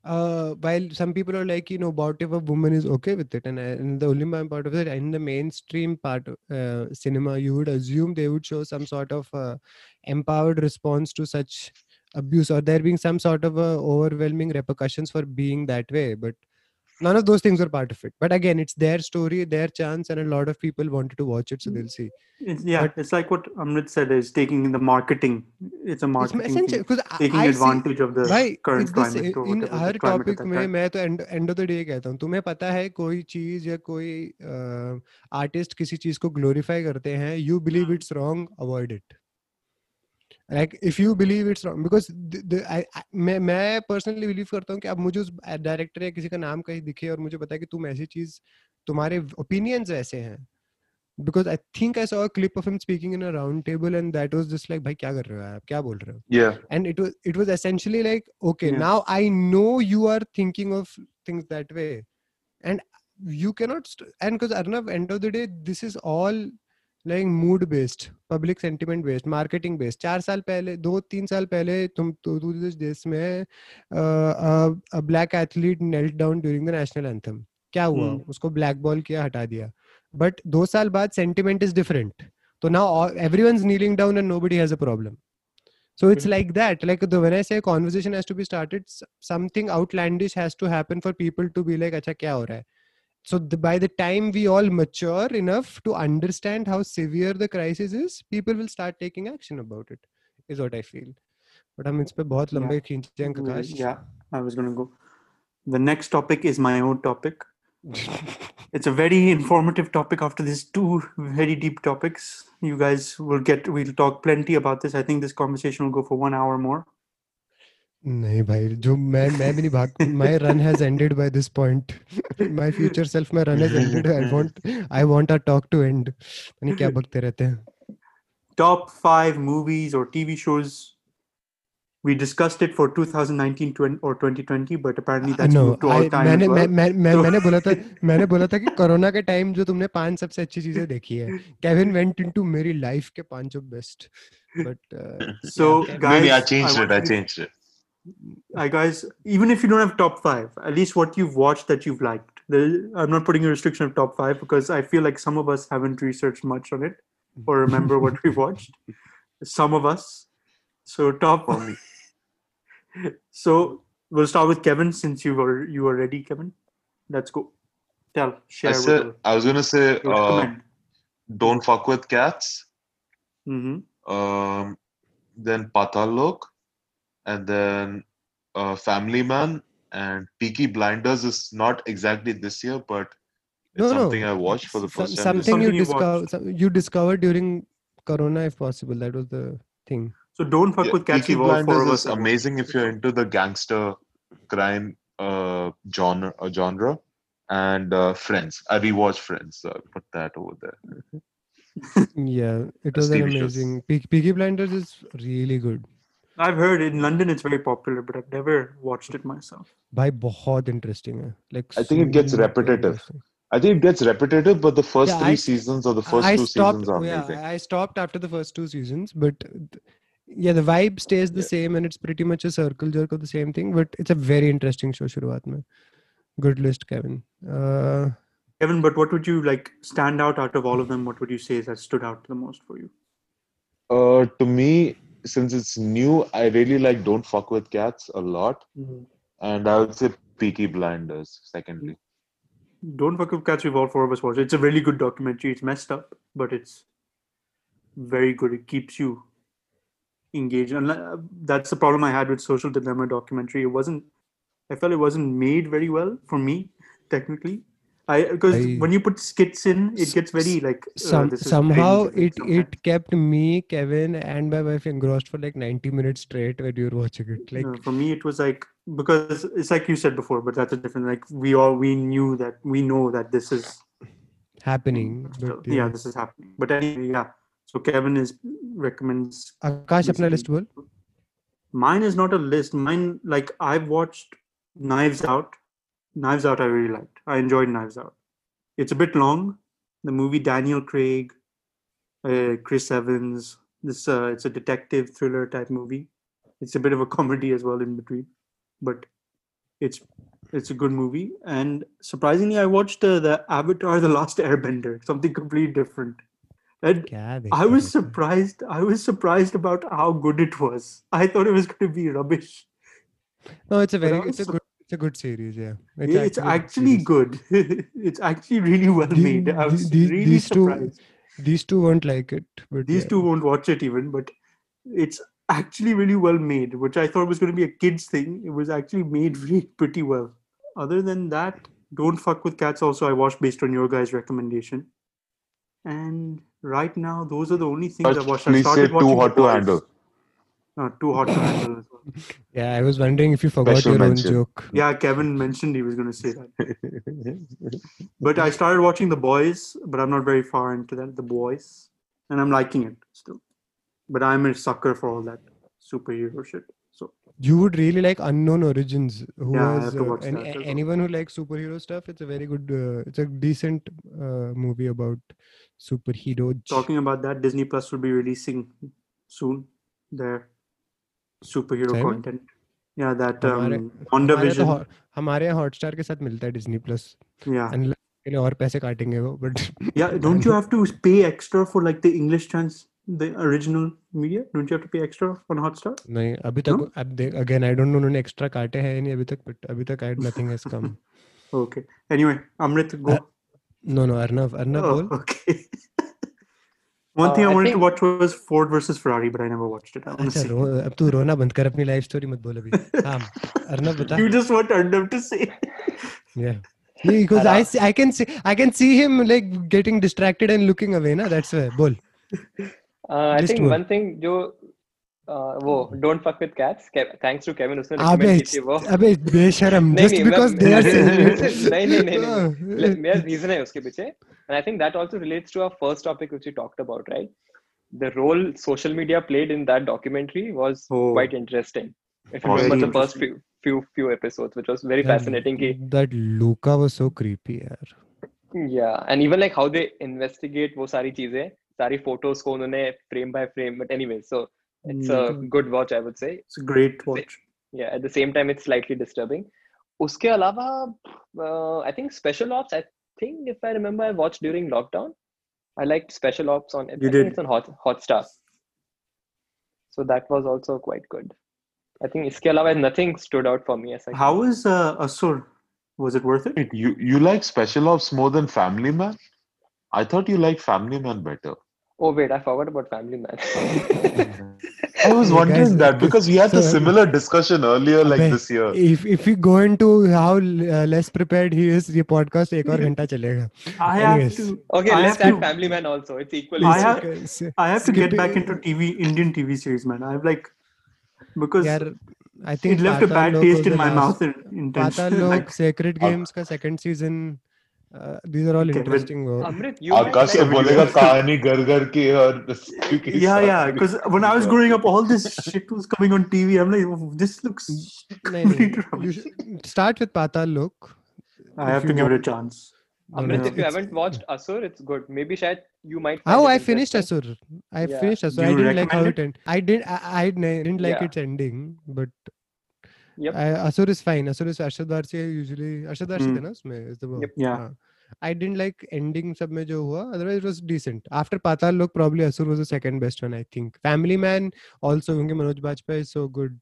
Speaker 1: uh, while some people are like, you know, what if a woman is okay with it? And, and uh, the only part of it, in the mainstream part of, uh, cinema, you would assume they would show some sort of uh, empowered response to such abuse or there being some sort of uh, overwhelming repercussions for being that way. But none of those things were part of it but again it's their story their chance and a lot of people wanted to watch it so they'll see
Speaker 3: it's, yeah but, it's like what amrit said is taking the marketing it's a marketing because taking I advantage see, of the भाई, current climate to in
Speaker 1: topic
Speaker 3: mein, में
Speaker 1: to end, end of the day kehta hu tumhe pata hai koi cheez ya koi uh, artist kisi cheez ko glorify karte hain you believe it's wrong avoid it like if you believe it's wrong because मैं मैं personally believe करता हूँ कि अब मुझे उस director या किसी का नाम कहीं दिखे और मुझे पता कि तुम ऐसी चीज तुम्हारे ओपिनियंस ऐसे हैं because I think I saw clip of him speaking in a round table and that was just like भाई क्या कर रहे हो आप क्या बोल रहे हो and it was it was essentially like okay now I know you are thinking of things that way and you cannot st- and because arnav end of the day this is all like mood based public sentiment based marketing based चार साल पहले दो तीन साल पहले तुम तो देश में black athlete knelt down during the national anthem क्या हुआ हम्म। उसको ब्लैक बॉल किया हटा दिया बट दो साल बाद सेंटिमेंट इज डिफरेंट तो now everyone kneeling down and nobody has a problem so it's like that like the when I say conversation has to be started something outlandish has to happen for people to be like अच्छा क्या हो रहा है so the, by the time we all mature enough to understand how severe the crisis is people will start taking action about it is what i feel but i mean it's yeah. yeah
Speaker 3: i was going to go the next topic is my own topic *laughs* it's a very informative topic after these two very deep topics you guys will get we'll talk plenty about this i think this conversation will go for one hour more
Speaker 1: नहीं भाई जो मैं मैं भी नहीं भाग my run has ended by this point my future self my run has ended I want I want our talk to end यानी क्या बकते रहते हैं
Speaker 3: टॉप 5 मूवीज और TV shows we discussed it for 2019 और 2020 but apparently that's no, moved to all मैंने well. मैं, मैं, मैंने बोला था
Speaker 1: मैंने बोला था कि कोरोना के टाइम जो तुमने पांच सबसे अच्छी चीजें देखी है केविन वेंट इनटू मेरी लाइफ के पांच of best but so guys
Speaker 2: I changed it I changed it I
Speaker 3: guys, even if you don't have top five, at least what you've watched that you've liked. I'm not putting a restriction of top five because I feel like some of us haven't researched much on it or remember what we watched. *laughs* Some of us. So top only. *laughs* so we'll start with Kevin since you were you are ready, Kevin. Let's go. Tell share. I said
Speaker 2: I was gonna say uh, don't fuck with cats. Mm-hmm. Um, then Patal Lok and then uh, Family Man and Peaky Blinders is not exactly this year, but it's no, something no. I watched for the first
Speaker 1: time. Something, you, discover, you discovered during Corona, if possible. That was the thing.
Speaker 3: So don't fuck yeah, with Catchy Blinders was
Speaker 2: amazing if you're into the gangster crime uh, genre. Uh, genre. And uh, Friends. I rewatched Friends. So I put that over there.
Speaker 1: *laughs* yeah, it was an amazing. Peaky Blinders is really good.
Speaker 3: I've heard in London it's very popular, but I've never watched it myself.
Speaker 1: By बहुत interesting Like
Speaker 2: I think so it gets repetitive. I think it gets repetitive, but the first yeah, three I, seasons or the first I two
Speaker 1: stopped, seasons are yeah, amazing. I stopped after the first two seasons, but yeah, the vibe stays the yeah. same, and it's pretty much a circle jerk of the same thing. But it's a very interesting show. Shuruat mein. good list, Kevin. Uh,
Speaker 3: Kevin, but what would you like stand out out of all of them? What would you say that stood out the most for you?
Speaker 2: Uh, to me, since it's new, I really like Don't Fuck with Cats a lot, mm-hmm. and I would say Peaky Blinders. Secondly,
Speaker 3: Don't Fuck with Cats. We've all four of us watched. It's a really good documentary. It's messed up, but it's very good. It keeps you engaged, and uh, that's the problem I had with Social Dilemma documentary. It wasn't. I felt it wasn't made very well for me technically, I because when you put skits in, it gets very like uh,
Speaker 1: some, uh, somehow it sometimes. it kept me, Kevin, and my wife engrossed for like ninety minutes straight when you were watching it. Like
Speaker 3: for me, it was like because it's like you said before, but that's a different. Like we all we knew that we know that this is
Speaker 1: happening. Mm, but,
Speaker 3: yeah. yeah. this is happening. But anyway, yeah. So Kevin is recommends.
Speaker 1: Akash, apna list bol.
Speaker 3: Mine is not a list. Mine like I've watched Knives Out Knives Out I really liked. I enjoyed Knives Out. It's a bit long. The movie Daniel Craig, uh, Chris Evans. This uh, it's a detective thriller type movie. It's a bit of a comedy as well in between, but it's it's a good movie. And surprisingly, I watched uh, the Avatar: The Last Airbender. Something completely different. And I was surprised. I was surprised about how good it was. I thought it was going to be rubbish.
Speaker 1: No, it's a very it's a good it's a good series,
Speaker 3: yeah. It's, it's actually, good. *laughs* it's actually really well made. I was these, really these surprised.
Speaker 1: Two, these two won't like it, but
Speaker 3: these yeah. two won't watch it even. But it's actually really well made, which I thought was going to be a kids thing. It was actually made *laughs* really pretty well. Other than that, don't fuck with cats. Also, I watched based on your guys' recommendation, and right now those are the only things I watched. I started watching. Too hot to handle. No, too hot to handle
Speaker 1: yeah, I was wondering if you forgot Special your mention. own joke.
Speaker 3: Yeah, Kevin mentioned he was going to say that. but I started watching The Boys, but I'm not very far into that. The Boys, and I'm liking it still. But I'm a sucker for all that superhero shit. So
Speaker 1: you would really like Unknown Origins, who yeah, was, uh, an, well. anyone who likes superhero stuff. It's a very good, uh, it's a decent uh, movie about superheroes.
Speaker 3: Talking about that, Disney Plus will be releasing soon. There superhero content.
Speaker 1: Yeah, that um, WandaVision. हमारे, तो, Hotstar के साथ मिलता है Disney Plus yeah. And, के लिए और पैसे काटेंगे वो बट या don't
Speaker 3: you have to pay extra for like the English trans the original media don't you have to pay
Speaker 1: extra on Hotstar नहीं अभी तक अब अगेन आई डोंट नो उन्होंने एक्स्ट्रा काटे हैं नहीं अभी तक बट अभी तक I nothing has come okay anyway Amrit go
Speaker 3: no no Arnav Arnav oh, बोल okay *laughs* One uh, thing I wanted think... to watch was Ford versus Ferrari, but I never watched it. *laughs* *laughs*
Speaker 1: अब तू रोना बंद कर अपनी लाइफ स्टोरी मत बोल अभी
Speaker 3: You just want Arnab to say *laughs* Yeah
Speaker 1: because I see, I can see I can see him like getting distracted and looking away na that's why बोल
Speaker 4: uh, I think one thing जो वो don't fuck with cats thanks to Kevin उसने recommend की थी वो अबे बेशरम just because they are नहीं नहीं नहीं मेरा रीजन है उसके पीछे and I think that also relates to our first topic which we talked about right the role social media played in that documentary was quite interesting if you remember the first few few, few episodes which was very that, fascinating ki,
Speaker 1: that luca was so creepy yaar. yeah and even like
Speaker 4: how they investigate wo sari cheeze sari photos ko unhone frame by frame but anyway so it's mm-hmm. a good watch i would say
Speaker 3: it's a great watch
Speaker 4: yeah at the same time it's slightly disturbing uske alawa uh, i think special ops i think if i remember i watched during lockdown i liked special ops on you I did. it's on hot stuff so that was also quite good i think iske alawa nothing stood out for me as I
Speaker 3: how is uh, asur was it worth it
Speaker 2: you you like special ops more than family man i thought you liked family man better
Speaker 4: Oh wait, I forgot about Family Man.
Speaker 2: *laughs*
Speaker 4: I
Speaker 2: was wondering guys, that because we had so, a similar discussion earlier, like this year.
Speaker 1: If if we go into how uh, less prepared he is, the podcast एक और घंटा
Speaker 3: I have to.
Speaker 4: Okay,
Speaker 3: I
Speaker 4: let's add to, Family Man also. It's equally. I have,
Speaker 3: I have to get back into TV Indian TV series, man. I've like because. I think it left a bad taste in my mouth.
Speaker 1: Patal *laughs* Lok, Sacred uh, Games second season uh, these are all interesting Amrit,
Speaker 2: you Akash bolega kahani ghar ghar ke aur
Speaker 3: yeah yeah because when i was growing up all this shit was coming on tv i'm like oh, this looks completely *laughs*
Speaker 1: start with patal lok
Speaker 3: i have to give it a chance
Speaker 4: Amrit, if you haven't watched Asur, it's good. Maybe Shayad you might.
Speaker 1: How I finished Asur. I yeah. finished Asur. I didn't like how it ended. I did. I, I didn't like yeah. its ending, but Yep. Uh, Asur is fine. Asur is Arshad Varsi usually Arshad Varsi mm. ना उसमें is the yep. yeah. हाँ. I didn't like ending सब में jo hua. otherwise it was decent. After Patal Lok probably Asur was the second best one I think. Family Man also because Manoj Bajpayee is so good.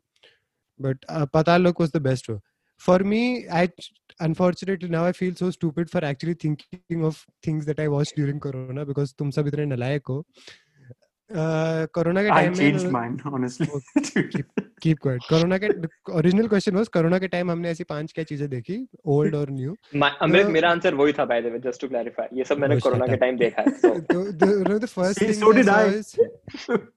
Speaker 1: But uh, Patal Lok was the best one. For me, I unfortunately now I feel so stupid for actually thinking of things that I watched during Corona because तुम सब इतने नलायक हो. Corona uh, के time में mine, honestly. Corona *laughs* के original question was corona के time हमने ऐसी पांच क्या चीजें देखी ओल्ड और न्यू
Speaker 4: अमृत मेरा आंसर वही था by the way just to clarify ये सब मैंने कोरोना के टाइम देखा है *laughs* तो द फर्स्ट थिंग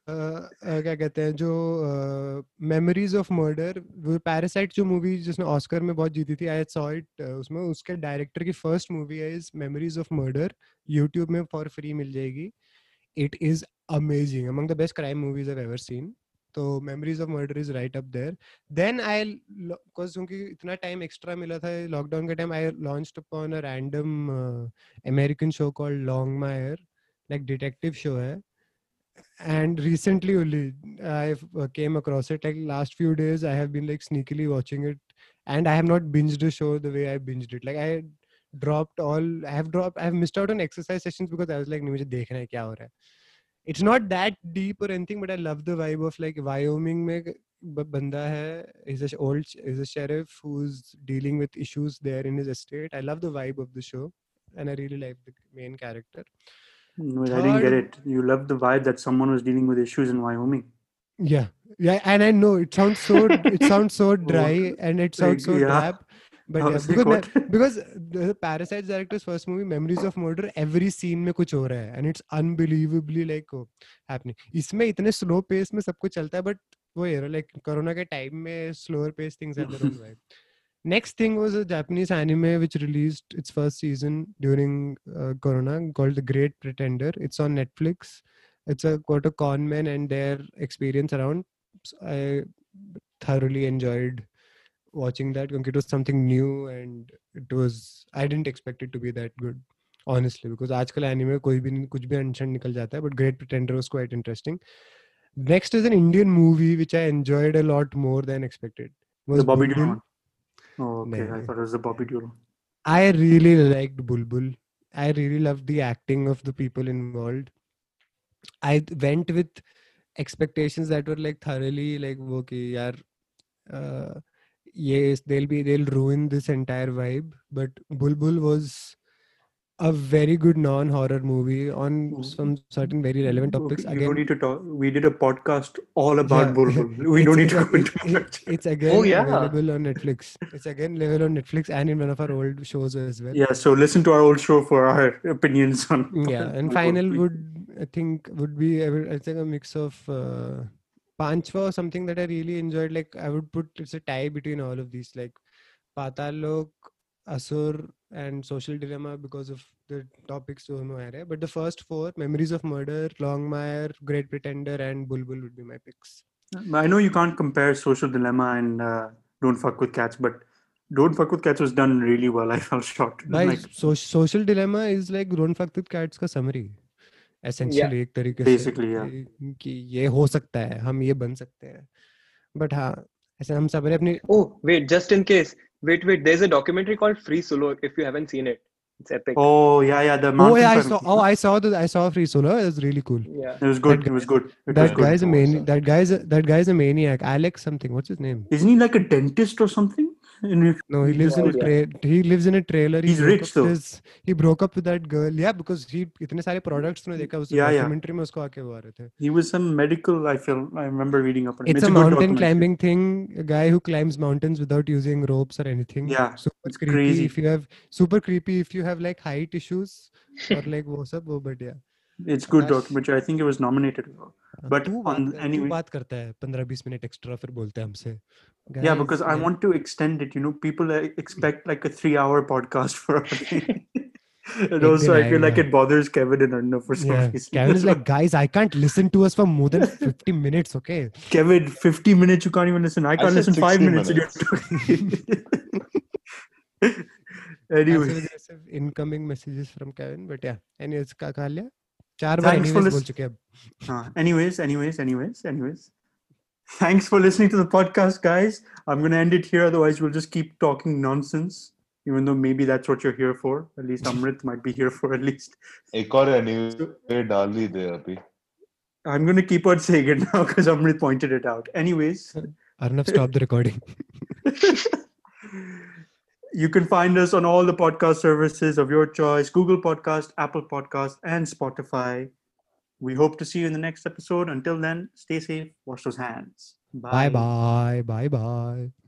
Speaker 4: क्या
Speaker 1: कहते हैं जो मेमोरीज ऑफ मर्डर वो पैरासाइट जो मूवी जिसने ऑस्कर में बहुत जीती थी आई सॉ इट उसमें उसके डायरेक्टर की फर्स्ट मूवी है is memories of murder YouTube में फॉर फ्री मिल जाएगी it is amazing among the best crime movies i've ever seen तो memories of murder is right up there then I because क्योंकि इतना time extra मिला था lockdown के time I launch upon a random American show called Longmire like detective show है and recently only i uh, came across it like last few days i have been like sneakily watching it and i have not binged the show the way i binged it like i dropped all i have dropped i have missed out on exercise sessions because i was like mujhe dekhna hai kya ho raha hai it's not that deep or anything but i love the vibe of like wyoming mein banda hai is a old is a sheriff who's dealing with issues there in his estate i love the vibe of the show and i really like the main character
Speaker 3: no, Third, i didn't get it you love the vibe that someone was dealing with issues in wyoming
Speaker 1: yeah yeah and i know it sounds so it sounds so *laughs* dry and it sounds so yeah. drab but yes, because because the parasite's director's first movie memories of murder every scene में कुछ हो रहा है and it's unbelievably like oh, happening इसमें इतने slow pace में सब कुछ चलता है but वो ये like कोरोना के टाइम में slower pace things are their own vibe next thing was a Japanese anime which released its first season during uh, Corona called The Great Pretender. It's on Netflix. It's about a con men and their experience around. I thoroughly enjoyed watching that because it was something new and it was I didn't expect it to be that good honestly because आजकल anime कोई भी कुछ भी अनशन निकल जाता है but Great Pretender was quite interesting. Next is an Indian movie which I enjoyed a lot more than expected. was the
Speaker 3: Bobby Deol. Oh, okay. No. I thought it was the Bobby Deol. I
Speaker 1: really liked Bulbul. I really loved the acting of the people involved. I went with expectations that were like thoroughly like okay, yaar, uh, yes they'll be they'll ruin this entire vibe but bulbul was a very good non-horror movie on mm-hmm. some certain very relevant mm-hmm. topics.
Speaker 3: Again,
Speaker 1: you
Speaker 3: don't need to talk. We did a podcast all about yeah. Bulbul. *laughs* We don't need to go *laughs* into much.
Speaker 1: It's oh, again oh, yeah. available on Netflix. It's again available on Netflix and in one of our old shows as well.
Speaker 3: Yeah, so listen to our old show for our opinions on.
Speaker 1: Yeah, and *laughs* final would I think would be I think a mix of. Uh, Panchva was something that I really enjoyed. Like I would put it's a tie between all of these, like Lok, Asur, and Social Dilemma because of the topics to hai. But the first four, Memories of Murder, Longmire, Great Pretender, and Bulbul would be my picks.
Speaker 3: I know you can't compare Social Dilemma and uh, Don't Fuck with Cats, but don't fuck with cats was done really well. I felt shocked.
Speaker 1: *laughs* Like, so- social dilemma is like don't fuck with cats ka summary. Essentially yeah. एक तरीके
Speaker 3: से yeah. कि
Speaker 1: ये हो सकता है हम ये बन सकते हैं
Speaker 4: बट हाँ ऐसे हम सब अपने oh wait just in case wait wait there is a documentary called free
Speaker 1: solo if you haven't seen it it's epic oh yeah yeah the mountain yeah I saw oh I saw the I saw free solo it's really cool it was good it was good that guy is a man that guy is that guy is a maniac Alex something what's his
Speaker 3: name isn't he like a dentist और something
Speaker 1: in no he
Speaker 3: lives
Speaker 1: in a tra- he lives in a trailer he's
Speaker 3: he rich though his,
Speaker 1: he broke up with that girl yeah because he itne sare products tune dekha
Speaker 3: us yeah, documentary yeah. mein usko aake wo rahe the he was some medical i feel i remember reading up
Speaker 1: on it's, it's a, a mountain climbing thing a guy who climbs mountains without using ropes or anything yeah so
Speaker 3: it's creepy crazy. if you have
Speaker 1: super
Speaker 3: creepy
Speaker 1: if you have like height issues or like wo sab wo but
Speaker 3: yeah it's good documentary i think it was nominated but on anyway baat
Speaker 1: karta hai 15 20 minute extra fir bolte hai humse
Speaker 3: Guys, yeah, because I want to extend it. You know, people uh, expect like a three-hour podcast for *laughs* *laughs* and also I feel like it bothers Kevin and know for some yeah. reason.
Speaker 1: Kevin is like, guys, I can't listen to us for more than *laughs* 50 minutes, okay?
Speaker 3: Kevin, 50 minutes, you can't even listen. I can't I listen five minutes. minutes. anyway.
Speaker 1: incoming messages from Kevin, but yeah. Anyways, क्या Thanks
Speaker 3: anyways anyways, anyways, anyways, anyways. Thanks for listening to the podcast, guys. I'm going to end it here. Otherwise, we'll just keep talking nonsense, even though maybe that's what you're here for. At least Amrit *laughs* might be here for at least. एक और I'm going to keep on saying it now because Amrit pointed it out. Anyways.
Speaker 1: Arnav, stop the recording.
Speaker 3: *laughs* you can find us on all the podcast services of your choice Google Podcast, Apple Podcast, and Spotify we hope to see you in the next episode. Until then, stay safe, wash those hands.
Speaker 1: Bye bye. Bye bye. bye.